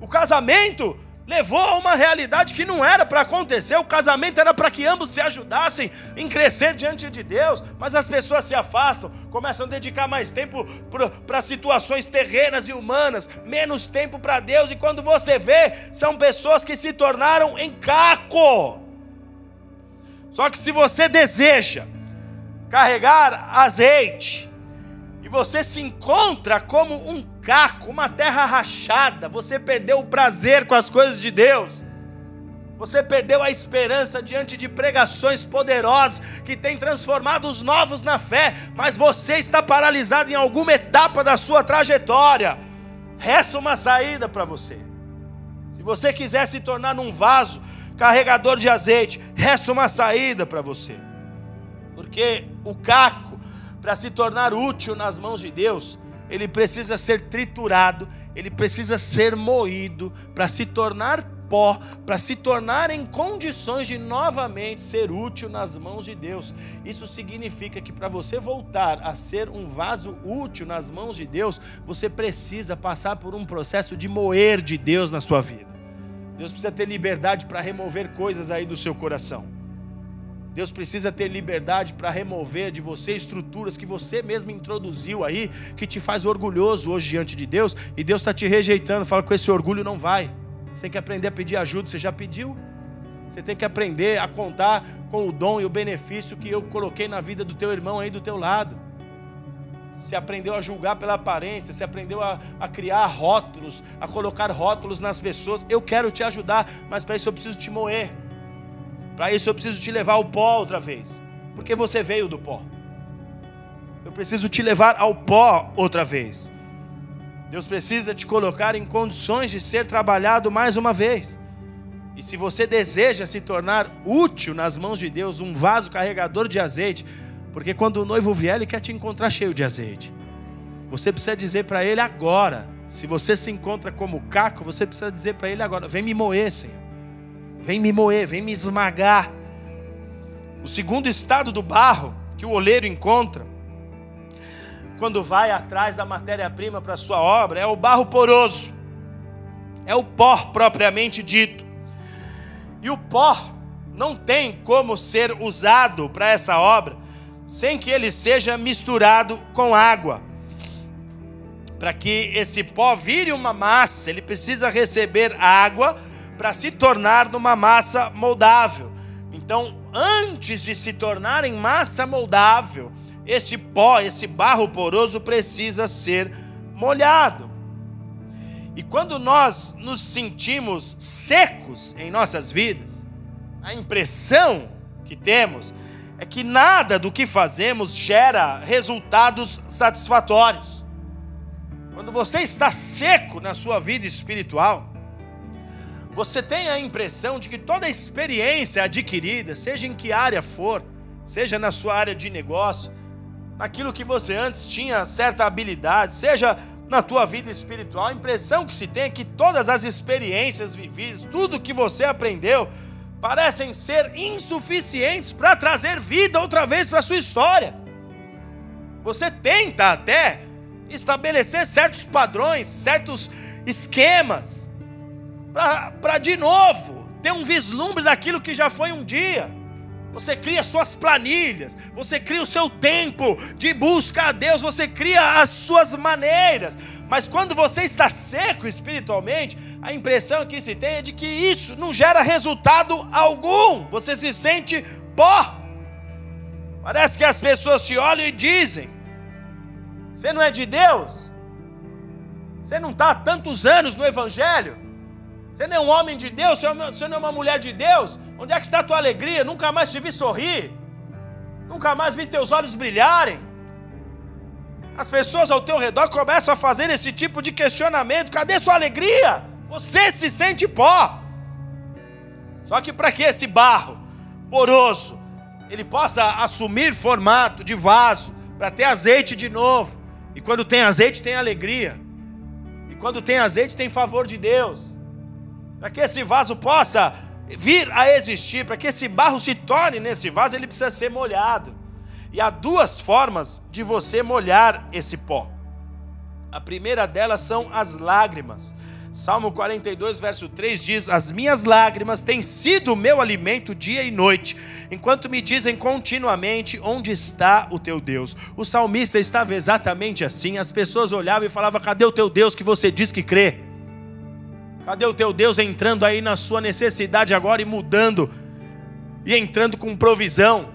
O casamento levou a uma realidade que não era para acontecer. O casamento era para que ambos se ajudassem em crescer diante de Deus, mas as pessoas se afastam, começam a dedicar mais tempo para situações terrenas e humanas, menos tempo para Deus, e quando você vê, são pessoas que se tornaram em caco. Só que se você deseja carregar azeite, e você se encontra como um caco, uma terra rachada, você perdeu o prazer com as coisas de Deus. Você perdeu a esperança diante de pregações poderosas que têm transformado os novos na fé, mas você está paralisado em alguma etapa da sua trajetória. Resta uma saída para você. Se você quiser se tornar um vaso carregador de azeite, resta uma saída para você. Porque o caco para se tornar útil nas mãos de Deus, ele precisa ser triturado, ele precisa ser moído para se tornar pó, para se tornar em condições de novamente ser útil nas mãos de Deus. Isso significa que para você voltar a ser um vaso útil nas mãos de Deus, você precisa passar por um processo de moer de Deus na sua vida. Deus precisa ter liberdade para remover coisas aí do seu coração. Deus precisa ter liberdade para remover de você estruturas que você mesmo introduziu aí, que te faz orgulhoso hoje diante de Deus, e Deus está te rejeitando, fala com esse orgulho não vai. Você tem que aprender a pedir ajuda, você já pediu? Você tem que aprender a contar com o dom e o benefício que eu coloquei na vida do teu irmão aí do teu lado. Você aprendeu a julgar pela aparência, você aprendeu a, a criar rótulos, a colocar rótulos nas pessoas. Eu quero te ajudar, mas para isso eu preciso te moer. Para isso eu preciso te levar ao pó outra vez, porque você veio do pó. Eu preciso te levar ao pó outra vez. Deus precisa te colocar em condições de ser trabalhado mais uma vez. E se você deseja se tornar útil nas mãos de Deus, um vaso carregador de azeite, porque quando o noivo vier, ele quer te encontrar cheio de azeite. Você precisa dizer para ele agora. Se você se encontra como caco, você precisa dizer para ele agora: vem me moer, Senhor. Vem me moer, vem me esmagar. O segundo estado do barro que o oleiro encontra, quando vai atrás da matéria-prima para sua obra, é o barro poroso, é o pó propriamente dito. E o pó não tem como ser usado para essa obra sem que ele seja misturado com água. Para que esse pó vire uma massa, ele precisa receber água para se tornar numa massa moldável. Então, antes de se tornar em massa moldável, esse pó, esse barro poroso precisa ser molhado. E quando nós nos sentimos secos em nossas vidas, a impressão que temos é que nada do que fazemos gera resultados satisfatórios. Quando você está seco na sua vida espiritual, você tem a impressão de que toda experiência adquirida, seja em que área for, seja na sua área de negócio, naquilo que você antes tinha certa habilidade, seja na tua vida espiritual, a impressão que se tem é que todas as experiências vividas, tudo que você aprendeu, parecem ser insuficientes para trazer vida outra vez para a sua história. Você tenta até estabelecer certos padrões, certos esquemas, para de novo ter um vislumbre daquilo que já foi um dia. Você cria suas planilhas, você cria o seu tempo de busca a Deus, você cria as suas maneiras. Mas quando você está seco espiritualmente, a impressão que se tem é de que isso não gera resultado algum. Você se sente pó. Parece que as pessoas te olham e dizem: Você não é de Deus? Você não está há tantos anos no Evangelho? Você não é um homem de Deus? Você não é uma mulher de Deus? Onde é que está a tua alegria? Nunca mais te vi sorrir. Nunca mais vi teus olhos brilharem. As pessoas ao teu redor começam a fazer esse tipo de questionamento: cadê sua alegria? Você se sente pó. Só que para que esse barro poroso ele possa assumir formato de vaso para ter azeite de novo? E quando tem azeite, tem alegria. E quando tem azeite, tem favor de Deus. Para que esse vaso possa vir a existir, para que esse barro se torne nesse vaso, ele precisa ser molhado. E há duas formas de você molhar esse pó. A primeira delas são as lágrimas. Salmo 42, verso 3 diz: As minhas lágrimas têm sido o meu alimento dia e noite, enquanto me dizem continuamente: Onde está o teu Deus? O salmista estava exatamente assim. As pessoas olhavam e falavam: Cadê o teu Deus que você diz que crê? Cadê o teu Deus entrando aí na sua necessidade agora e mudando e entrando com provisão?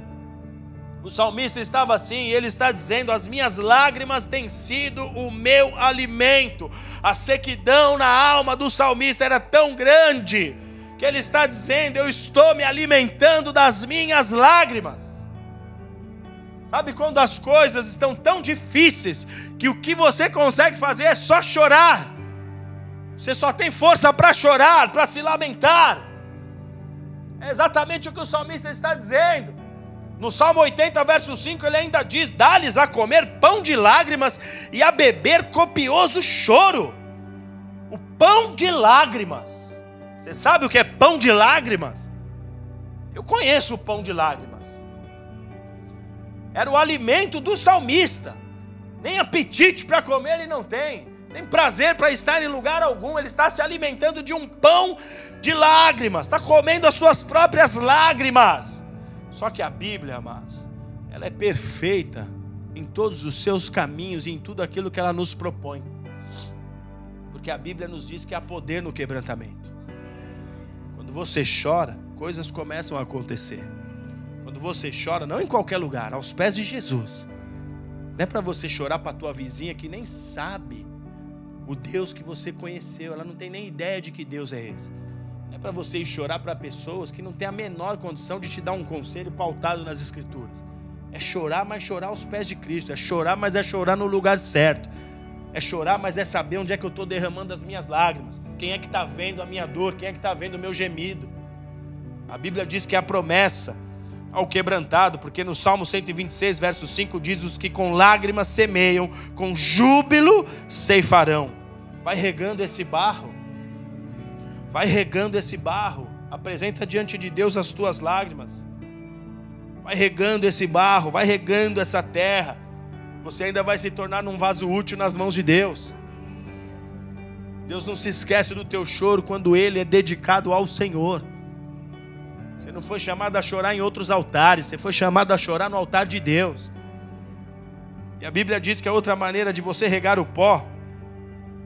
O salmista estava assim, e ele está dizendo: As minhas lágrimas têm sido o meu alimento. A sequidão na alma do salmista era tão grande que ele está dizendo: Eu estou me alimentando das minhas lágrimas. Sabe quando as coisas estão tão difíceis que o que você consegue fazer é só chorar? Você só tem força para chorar, para se lamentar. É exatamente o que o salmista está dizendo. No Salmo 80, verso 5, ele ainda diz: Dá-lhes a comer pão de lágrimas e a beber copioso choro. O pão de lágrimas. Você sabe o que é pão de lágrimas? Eu conheço o pão de lágrimas. Era o alimento do salmista. Nem apetite para comer ele não tem tem prazer para estar em lugar algum, ele está se alimentando de um pão de lágrimas, está comendo as suas próprias lágrimas. Só que a Bíblia, amados, ela é perfeita em todos os seus caminhos e em tudo aquilo que ela nos propõe. Porque a Bíblia nos diz que há poder no quebrantamento. Quando você chora, coisas começam a acontecer. Quando você chora, não em qualquer lugar, aos pés de Jesus. Não é para você chorar para a tua vizinha que nem sabe o Deus que você conheceu. Ela não tem nem ideia de que Deus é esse. Não é para você ir chorar para pessoas que não têm a menor condição de te dar um conselho pautado nas Escrituras. É chorar, mas chorar aos pés de Cristo. É chorar, mas é chorar no lugar certo. É chorar, mas é saber onde é que eu estou derramando as minhas lágrimas. Quem é que está vendo a minha dor? Quem é que está vendo o meu gemido? A Bíblia diz que é a promessa ao quebrantado, porque no Salmo 126, verso 5 diz: Os que com lágrimas semeiam, com júbilo ceifarão. Vai regando esse barro, vai regando esse barro, apresenta diante de Deus as tuas lágrimas, vai regando esse barro, vai regando essa terra, você ainda vai se tornar um vaso útil nas mãos de Deus. Deus não se esquece do teu choro quando ele é dedicado ao Senhor. Você não foi chamado a chorar em outros altares, você foi chamado a chorar no altar de Deus. E a Bíblia diz que a outra maneira de você regar o pó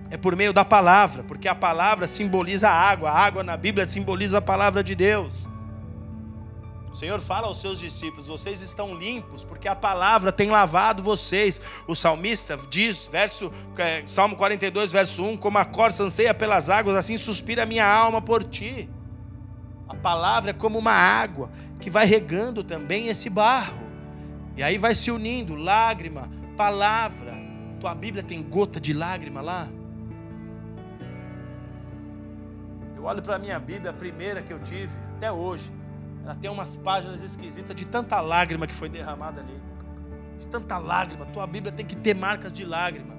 é por meio da palavra, porque a palavra simboliza a água, a água na Bíblia simboliza a palavra de Deus. O Senhor fala aos seus discípulos: vocês estão limpos, porque a palavra tem lavado vocês. O salmista diz, verso, é, Salmo 42, verso 1: Como a corça anseia pelas águas, assim suspira a minha alma por ti. Palavra é como uma água que vai regando também esse barro. E aí vai se unindo lágrima, palavra. Tua Bíblia tem gota de lágrima lá? Eu olho para a minha Bíblia, a primeira que eu tive, até hoje. Ela tem umas páginas esquisitas de tanta lágrima que foi derramada ali. De tanta lágrima. Tua Bíblia tem que ter marcas de lágrima.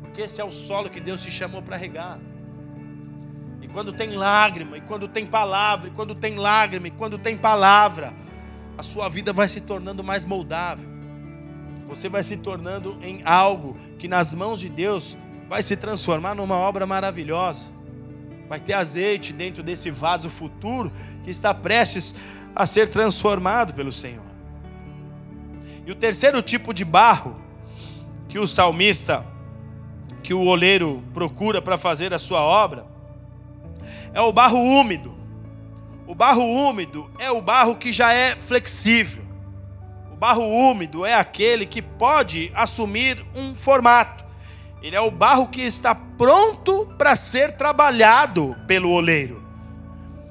Porque esse é o solo que Deus te chamou para regar. Quando tem lágrima, e quando tem palavra, e quando tem lágrima, e quando tem palavra, a sua vida vai se tornando mais moldável. Você vai se tornando em algo que nas mãos de Deus vai se transformar numa obra maravilhosa. Vai ter azeite dentro desse vaso futuro que está prestes a ser transformado pelo Senhor. E o terceiro tipo de barro que o salmista, que o oleiro procura para fazer a sua obra, é o barro úmido. O barro úmido é o barro que já é flexível. O barro úmido é aquele que pode assumir um formato. Ele é o barro que está pronto para ser trabalhado pelo oleiro.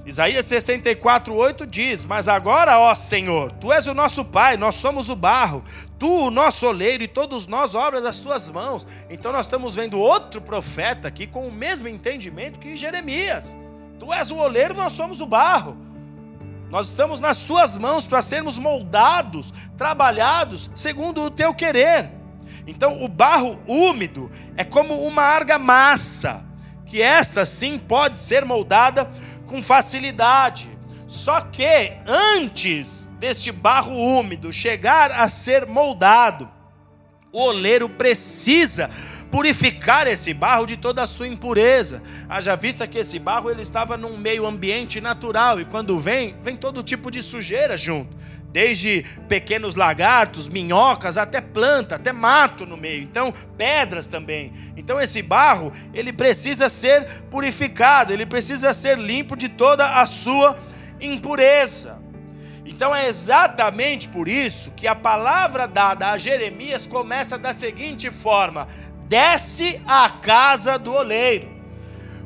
Isaías 64:8 diz: Mas agora, ó Senhor, tu és o nosso Pai, nós somos o barro, tu o nosso oleiro e todos nós obras das tuas mãos. Então nós estamos vendo outro profeta aqui com o mesmo entendimento que Jeremias. Tu és o oleiro, nós somos o barro. Nós estamos nas tuas mãos para sermos moldados, trabalhados segundo o teu querer. Então, o barro úmido é como uma argamassa, que esta sim pode ser moldada com facilidade. Só que antes deste barro úmido chegar a ser moldado, o oleiro precisa purificar esse barro de toda a sua impureza. Haja vista que esse barro ele estava num meio ambiente natural e quando vem, vem todo tipo de sujeira junto desde pequenos lagartos, minhocas, até planta, até mato no meio. Então, pedras também. Então, esse barro, ele precisa ser purificado, ele precisa ser limpo de toda a sua impureza. Então, é exatamente por isso que a palavra dada a Jeremias começa da seguinte forma: desce à casa do oleiro.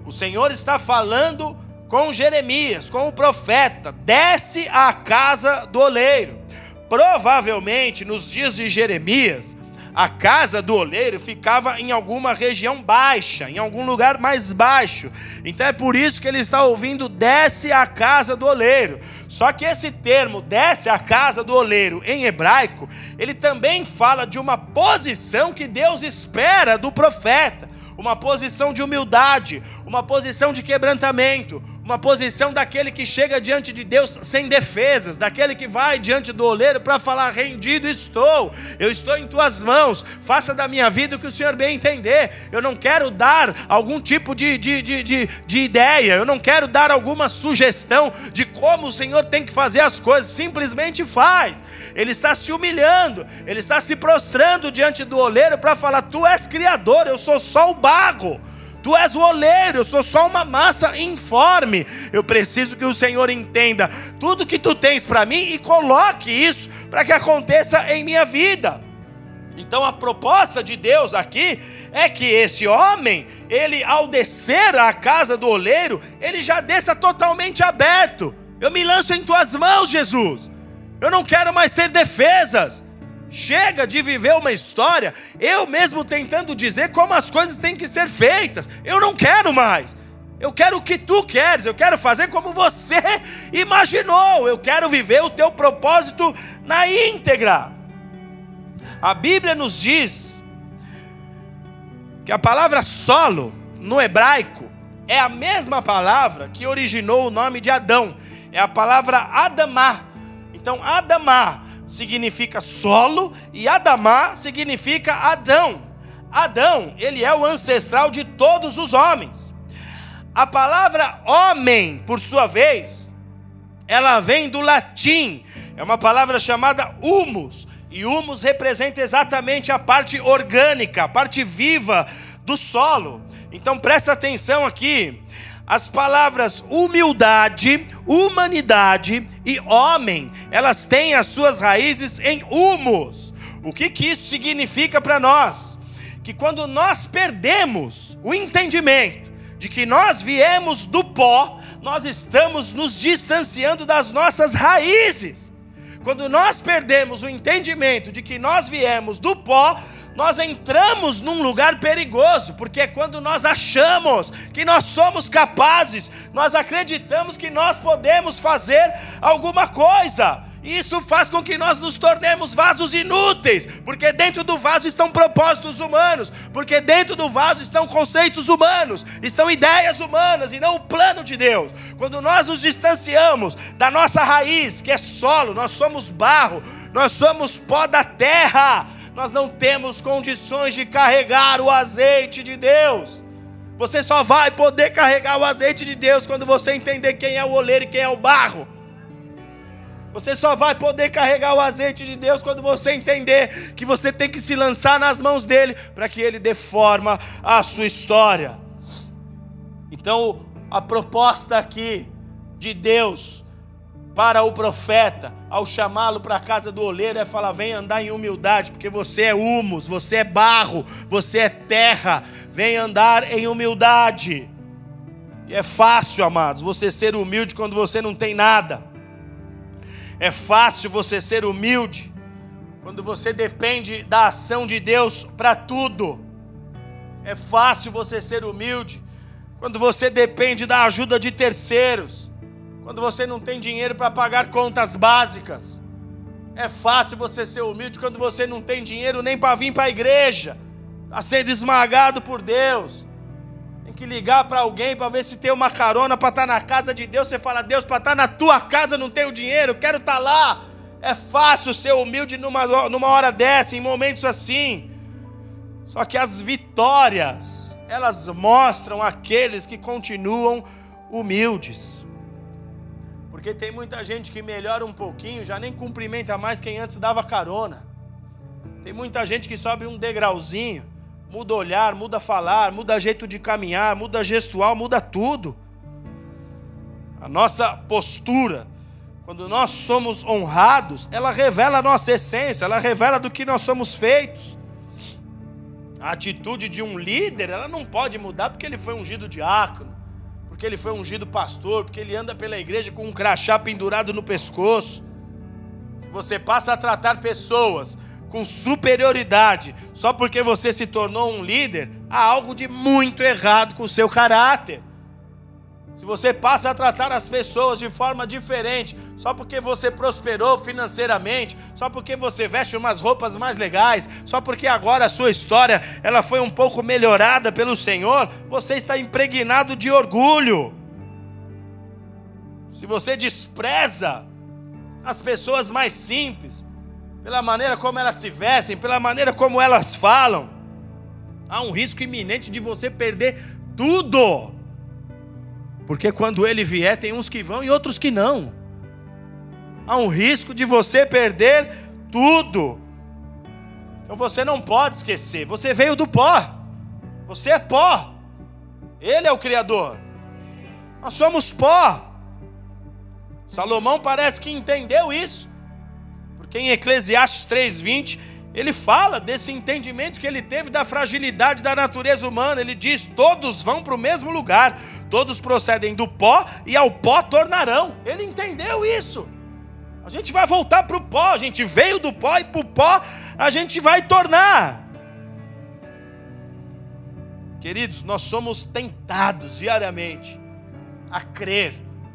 O Senhor está falando com Jeremias, com o profeta, desce à casa do oleiro. Provavelmente nos dias de Jeremias, a casa do oleiro ficava em alguma região baixa, em algum lugar mais baixo. Então é por isso que ele está ouvindo desce à casa do oleiro. Só que esse termo desce à casa do oleiro em hebraico, ele também fala de uma posição que Deus espera do profeta uma posição de humildade, uma posição de quebrantamento, uma posição daquele que chega diante de Deus sem defesas, daquele que vai diante do oleiro para falar: rendido estou, eu estou em tuas mãos, faça da minha vida o que o Senhor bem entender. Eu não quero dar algum tipo de, de, de, de, de ideia, eu não quero dar alguma sugestão de como o Senhor tem que fazer as coisas, simplesmente faz ele está se humilhando, ele está se prostrando diante do oleiro para falar: Tu és criador, eu sou só o barro. Tu és o oleiro, eu sou só uma massa informe. Eu preciso que o Senhor entenda tudo que tu tens para mim e coloque isso para que aconteça em minha vida. Então a proposta de Deus aqui é que esse homem, ele ao descer à casa do oleiro, ele já desça totalmente aberto. Eu me lanço em tuas mãos, Jesus. Eu não quero mais ter defesas. Chega de viver uma história, eu mesmo tentando dizer como as coisas têm que ser feitas. Eu não quero mais. Eu quero o que tu queres, eu quero fazer como você imaginou. Eu quero viver o teu propósito na íntegra. A Bíblia nos diz que a palavra solo no hebraico é a mesma palavra que originou o nome de Adão. É a palavra Adamá então, Adamá significa solo e Adamá significa Adão. Adão, ele é o ancestral de todos os homens. A palavra homem, por sua vez, ela vem do latim. É uma palavra chamada humus. E humus representa exatamente a parte orgânica, a parte viva do solo. Então presta atenção aqui. As palavras humildade, humanidade e homem, elas têm as suas raízes em humus. O que, que isso significa para nós? Que quando nós perdemos o entendimento de que nós viemos do pó, nós estamos nos distanciando das nossas raízes. Quando nós perdemos o entendimento de que nós viemos do pó, nós entramos num lugar perigoso, porque é quando nós achamos que nós somos capazes, nós acreditamos que nós podemos fazer alguma coisa. Isso faz com que nós nos tornemos vasos inúteis, porque dentro do vaso estão propósitos humanos, porque dentro do vaso estão conceitos humanos, estão ideias humanas e não o plano de Deus. Quando nós nos distanciamos da nossa raiz, que é solo, nós somos barro, nós somos pó da terra nós não temos condições de carregar o azeite de Deus. Você só vai poder carregar o azeite de Deus quando você entender quem é o oleiro e quem é o barro. Você só vai poder carregar o azeite de Deus quando você entender que você tem que se lançar nas mãos dele para que ele dê forma sua história. Então, a proposta aqui de Deus para o profeta, ao chamá-lo para a casa do oleiro, é falar: vem andar em humildade, porque você é humus, você é barro, você é terra, vem andar em humildade. E é fácil, amados, você ser humilde quando você não tem nada. É fácil você ser humilde quando você depende da ação de Deus para tudo. É fácil você ser humilde quando você depende da ajuda de terceiros quando você não tem dinheiro para pagar contas básicas. É fácil você ser humilde quando você não tem dinheiro nem para vir para a igreja, a ser esmagado por Deus. Tem que ligar para alguém para ver se tem uma carona para estar tá na casa de Deus. Você fala, Deus, para estar tá na tua casa não tenho dinheiro, quero estar tá lá. É fácil ser humilde numa, numa hora dessa, em momentos assim. Só que as vitórias, elas mostram aqueles que continuam humildes. Porque tem muita gente que melhora um pouquinho, já nem cumprimenta mais quem antes dava carona. Tem muita gente que sobe um degrauzinho, muda olhar, muda falar, muda jeito de caminhar, muda gestual, muda tudo. A nossa postura, quando nós somos honrados, ela revela a nossa essência, ela revela do que nós somos feitos. A atitude de um líder, ela não pode mudar porque ele foi ungido diácono porque ele foi ungido pastor, porque ele anda pela igreja com um crachá pendurado no pescoço. Se você passa a tratar pessoas com superioridade só porque você se tornou um líder, há algo de muito errado com o seu caráter. Se você passa a tratar as pessoas de forma diferente, só porque você prosperou financeiramente, só porque você veste umas roupas mais legais, só porque agora a sua história ela foi um pouco melhorada pelo Senhor, você está impregnado de orgulho. Se você despreza as pessoas mais simples, pela maneira como elas se vestem, pela maneira como elas falam, há um risco iminente de você perder tudo. Porque quando ele vier, tem uns que vão e outros que não. Há um risco de você perder tudo. Então você não pode esquecer. Você veio do pó. Você é pó. Ele é o Criador. Nós somos pó. Salomão parece que entendeu isso. Porque em Eclesiastes 3,20 ele fala desse entendimento que ele teve da fragilidade da natureza humana. Ele diz: todos vão para o mesmo lugar, todos procedem do pó e ao pó tornarão. Ele entendeu isso. A gente vai voltar para o pó, a gente veio do pó e para o pó a gente vai tornar. Queridos, nós somos tentados diariamente a crer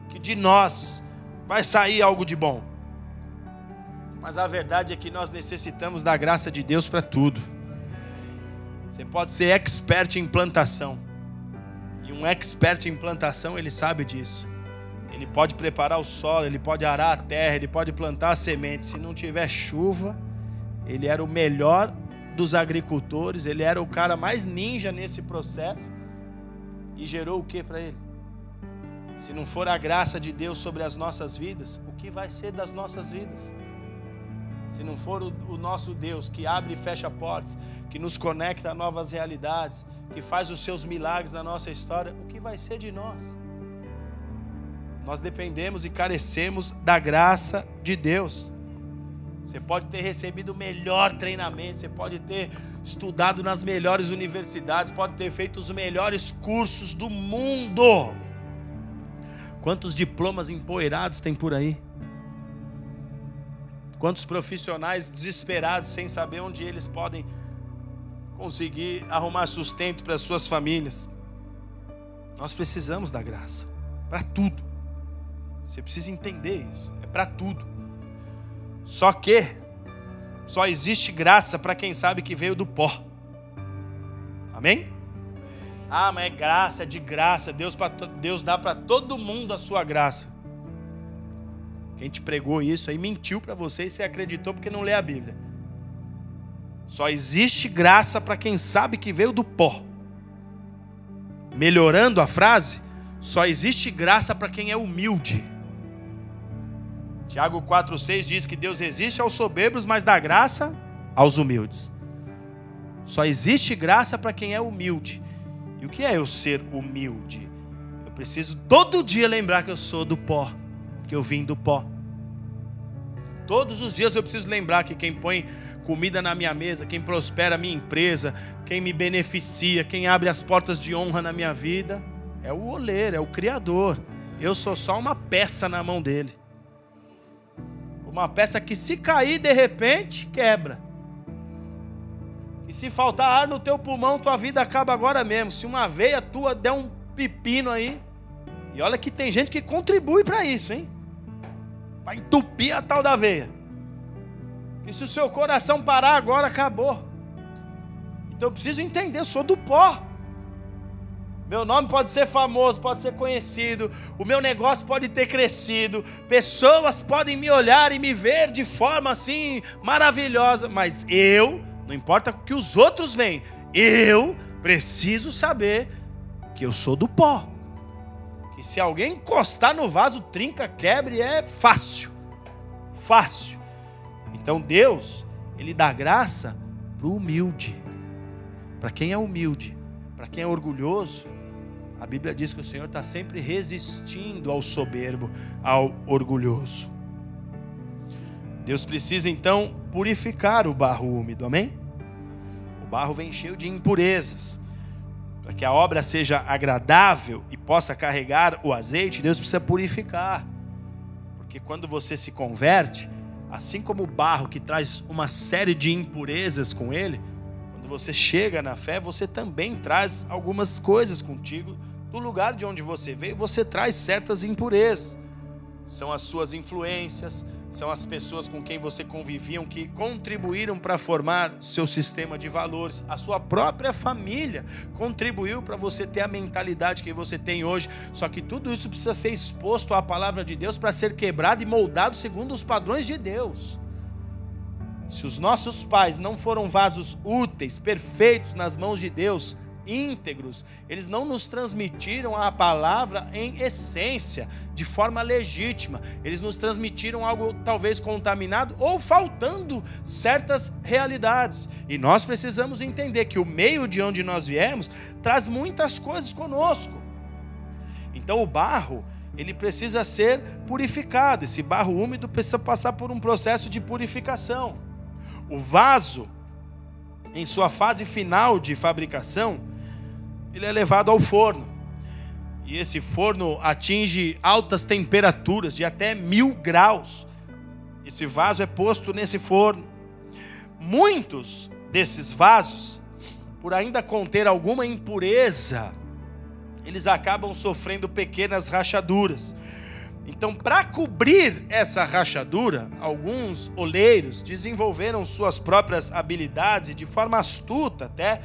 que de nós vai sair algo de bom. Mas a verdade é que nós necessitamos da graça de Deus para tudo. Você pode ser expert em plantação. E um expert em plantação, ele sabe disso. Ele pode preparar o solo, ele pode arar a terra, ele pode plantar a semente. Se não tiver chuva, ele era o melhor dos agricultores, ele era o cara mais ninja nesse processo. E gerou o que para ele? Se não for a graça de Deus sobre as nossas vidas, o que vai ser das nossas vidas? Se não for o, o, nosso Deus que abre e fecha portas, que nos conecta a novas realidades, que faz os seus milagres na nossa história, o que vai ser de nós? Nós dependemos e carecemos da graça de Deus. Você pode ter recebido o melhor treinamento, você pode ter estudado nas melhores universidades, pode ter feito os melhores cursos do mundo. Quantos diplomas empoeirados tem por aí? Quantos profissionais desesperados sem saber onde eles podem conseguir arrumar sustento para suas famílias? Nós precisamos da graça para tudo. Você precisa entender isso. É para tudo. Só que só existe graça para quem sabe que veio do pó. Amém? Ah, mas é graça, é de graça. Deus, pra, Deus dá para todo mundo a sua graça. Quem te pregou isso aí mentiu para você e você acreditou porque não lê a Bíblia. Só existe graça para quem sabe que veio do pó. Melhorando a frase, só existe graça para quem é humilde. Tiago 4,6 diz que Deus existe aos soberbos, mas dá graça aos humildes. Só existe graça para quem é humilde. E o que é eu ser humilde? Eu preciso todo dia lembrar que eu sou do pó, que eu vim do pó. Todos os dias eu preciso lembrar que quem põe comida na minha mesa, quem prospera a minha empresa, quem me beneficia, quem abre as portas de honra na minha vida, é o oleiro, é o Criador. Eu sou só uma peça na mão dele. Uma peça que se cair de repente, quebra. E se faltar ar no teu pulmão, tua vida acaba agora mesmo. Se uma veia tua der um pepino aí, e olha que tem gente que contribui para isso, hein? Para entupir a tal da veia. E se o seu coração parar agora, acabou. Então eu preciso entender, eu sou do pó. Meu nome pode ser famoso, pode ser conhecido, o meu negócio pode ter crescido, pessoas podem me olhar e me ver de forma assim maravilhosa, mas eu, não importa o que os outros veem, eu preciso saber que eu sou do pó. Se alguém encostar no vaso, trinca, quebre, é fácil. Fácil. Então Deus, Ele dá graça para o humilde. Para quem é humilde, para quem é orgulhoso, a Bíblia diz que o Senhor está sempre resistindo ao soberbo, ao orgulhoso. Deus precisa então purificar o barro úmido, amém? O barro vem cheio de impurezas. Para que a obra seja agradável e possa carregar o azeite, Deus precisa purificar. Porque quando você se converte, assim como o barro que traz uma série de impurezas com ele, quando você chega na fé, você também traz algumas coisas contigo do lugar de onde você veio, você traz certas impurezas. São as suas influências, são as pessoas com quem você conviviam que contribuíram para formar seu sistema de valores. A sua própria família contribuiu para você ter a mentalidade que você tem hoje. Só que tudo isso precisa ser exposto à palavra de Deus para ser quebrado e moldado segundo os padrões de Deus. Se os nossos pais não foram vasos úteis, perfeitos nas mãos de Deus, íntegros, eles não nos transmitiram a palavra em essência, de forma legítima. Eles nos transmitiram algo talvez contaminado ou faltando certas realidades. E nós precisamos entender que o meio de onde nós viemos traz muitas coisas conosco. Então o barro, ele precisa ser purificado. Esse barro úmido precisa passar por um processo de purificação. O vaso, em sua fase final de fabricação, ele é levado ao forno. E esse forno atinge altas temperaturas, de até mil graus. Esse vaso é posto nesse forno. Muitos desses vasos, por ainda conter alguma impureza, eles acabam sofrendo pequenas rachaduras. Então, para cobrir essa rachadura, alguns oleiros desenvolveram suas próprias habilidades de forma astuta até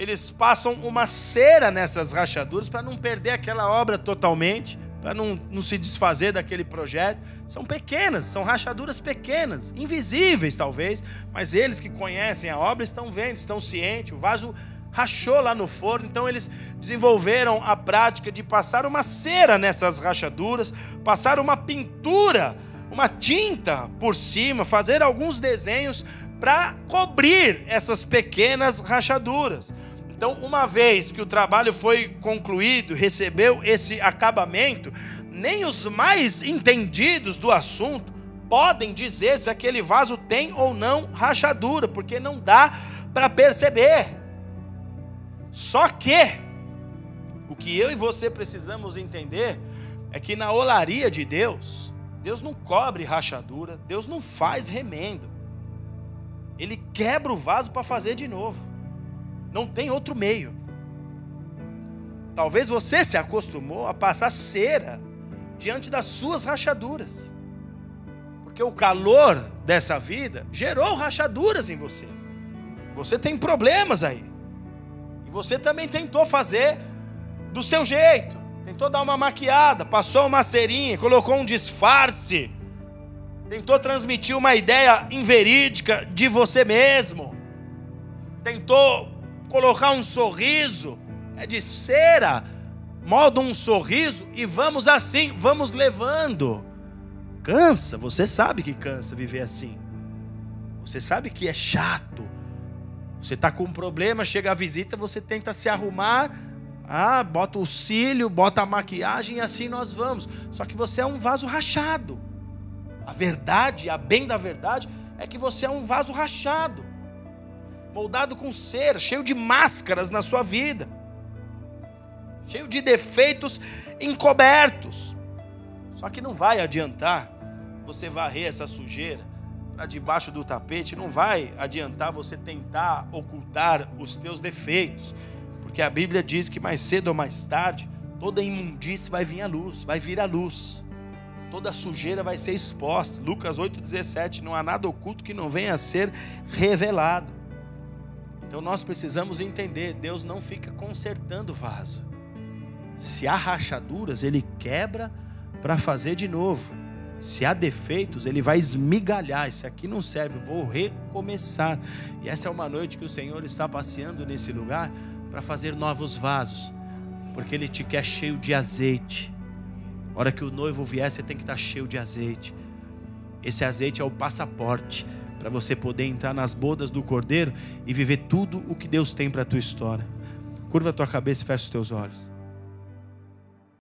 eles passam uma cera nessas rachaduras para não perder aquela obra totalmente, para não, não se desfazer daquele projeto. São pequenas, são rachaduras pequenas, invisíveis talvez, mas eles que conhecem a obra estão vendo, estão cientes. O vaso rachou lá no forno, então eles desenvolveram a prática de passar uma cera nessas rachaduras, passar uma pintura, uma tinta por cima, fazer alguns desenhos para cobrir essas pequenas rachaduras. Então, uma vez que o trabalho foi concluído, recebeu esse acabamento, nem os mais entendidos do assunto podem dizer se aquele vaso tem ou não rachadura, porque não dá para perceber. Só que o que eu e você precisamos entender é que na olaria de Deus, Deus não cobre rachadura, Deus não faz remendo. Ele quebra o vaso para fazer de novo. Não tem outro meio. Talvez você se acostumou a passar cera diante das suas rachaduras. Porque o calor dessa vida gerou rachaduras em você. Você tem problemas aí. E você também tentou fazer do seu jeito. Tentou dar uma maquiada, passou uma cerinha, colocou um disfarce. Tentou transmitir uma ideia inverídica de você mesmo. Tentou colocar um sorriso, é de cera, modo um sorriso e vamos assim, vamos levando. Cansa, você sabe que cansa viver assim. Você sabe que é chato. Você está com um problema, chega a visita, você tenta se arrumar, ah, bota o cílio, bota a maquiagem e assim nós vamos. Só que você é um vaso rachado. A verdade, a bem da verdade, é que você é um vaso rachado, moldado com cera, cheio de máscaras na sua vida, cheio de defeitos encobertos. Só que não vai adiantar você varrer essa sujeira para debaixo do tapete, não vai adiantar você tentar ocultar os teus defeitos, porque a Bíblia diz que mais cedo ou mais tarde, toda imundície vai vir à luz, vai vir à luz. Toda sujeira vai ser exposta. Lucas 8,17: Não há nada oculto que não venha a ser revelado. Então nós precisamos entender: Deus não fica consertando o vaso. Se há rachaduras, Ele quebra para fazer de novo. Se há defeitos, ele vai esmigalhar. Isso aqui não serve, vou recomeçar. E essa é uma noite que o Senhor está passeando nesse lugar para fazer novos vasos, porque Ele te quer cheio de azeite. A hora que o noivo vier, você tem que estar cheio de azeite. Esse azeite é o passaporte para você poder entrar nas bodas do Cordeiro e viver tudo o que Deus tem para a tua história. Curva a tua cabeça e fecha os teus olhos.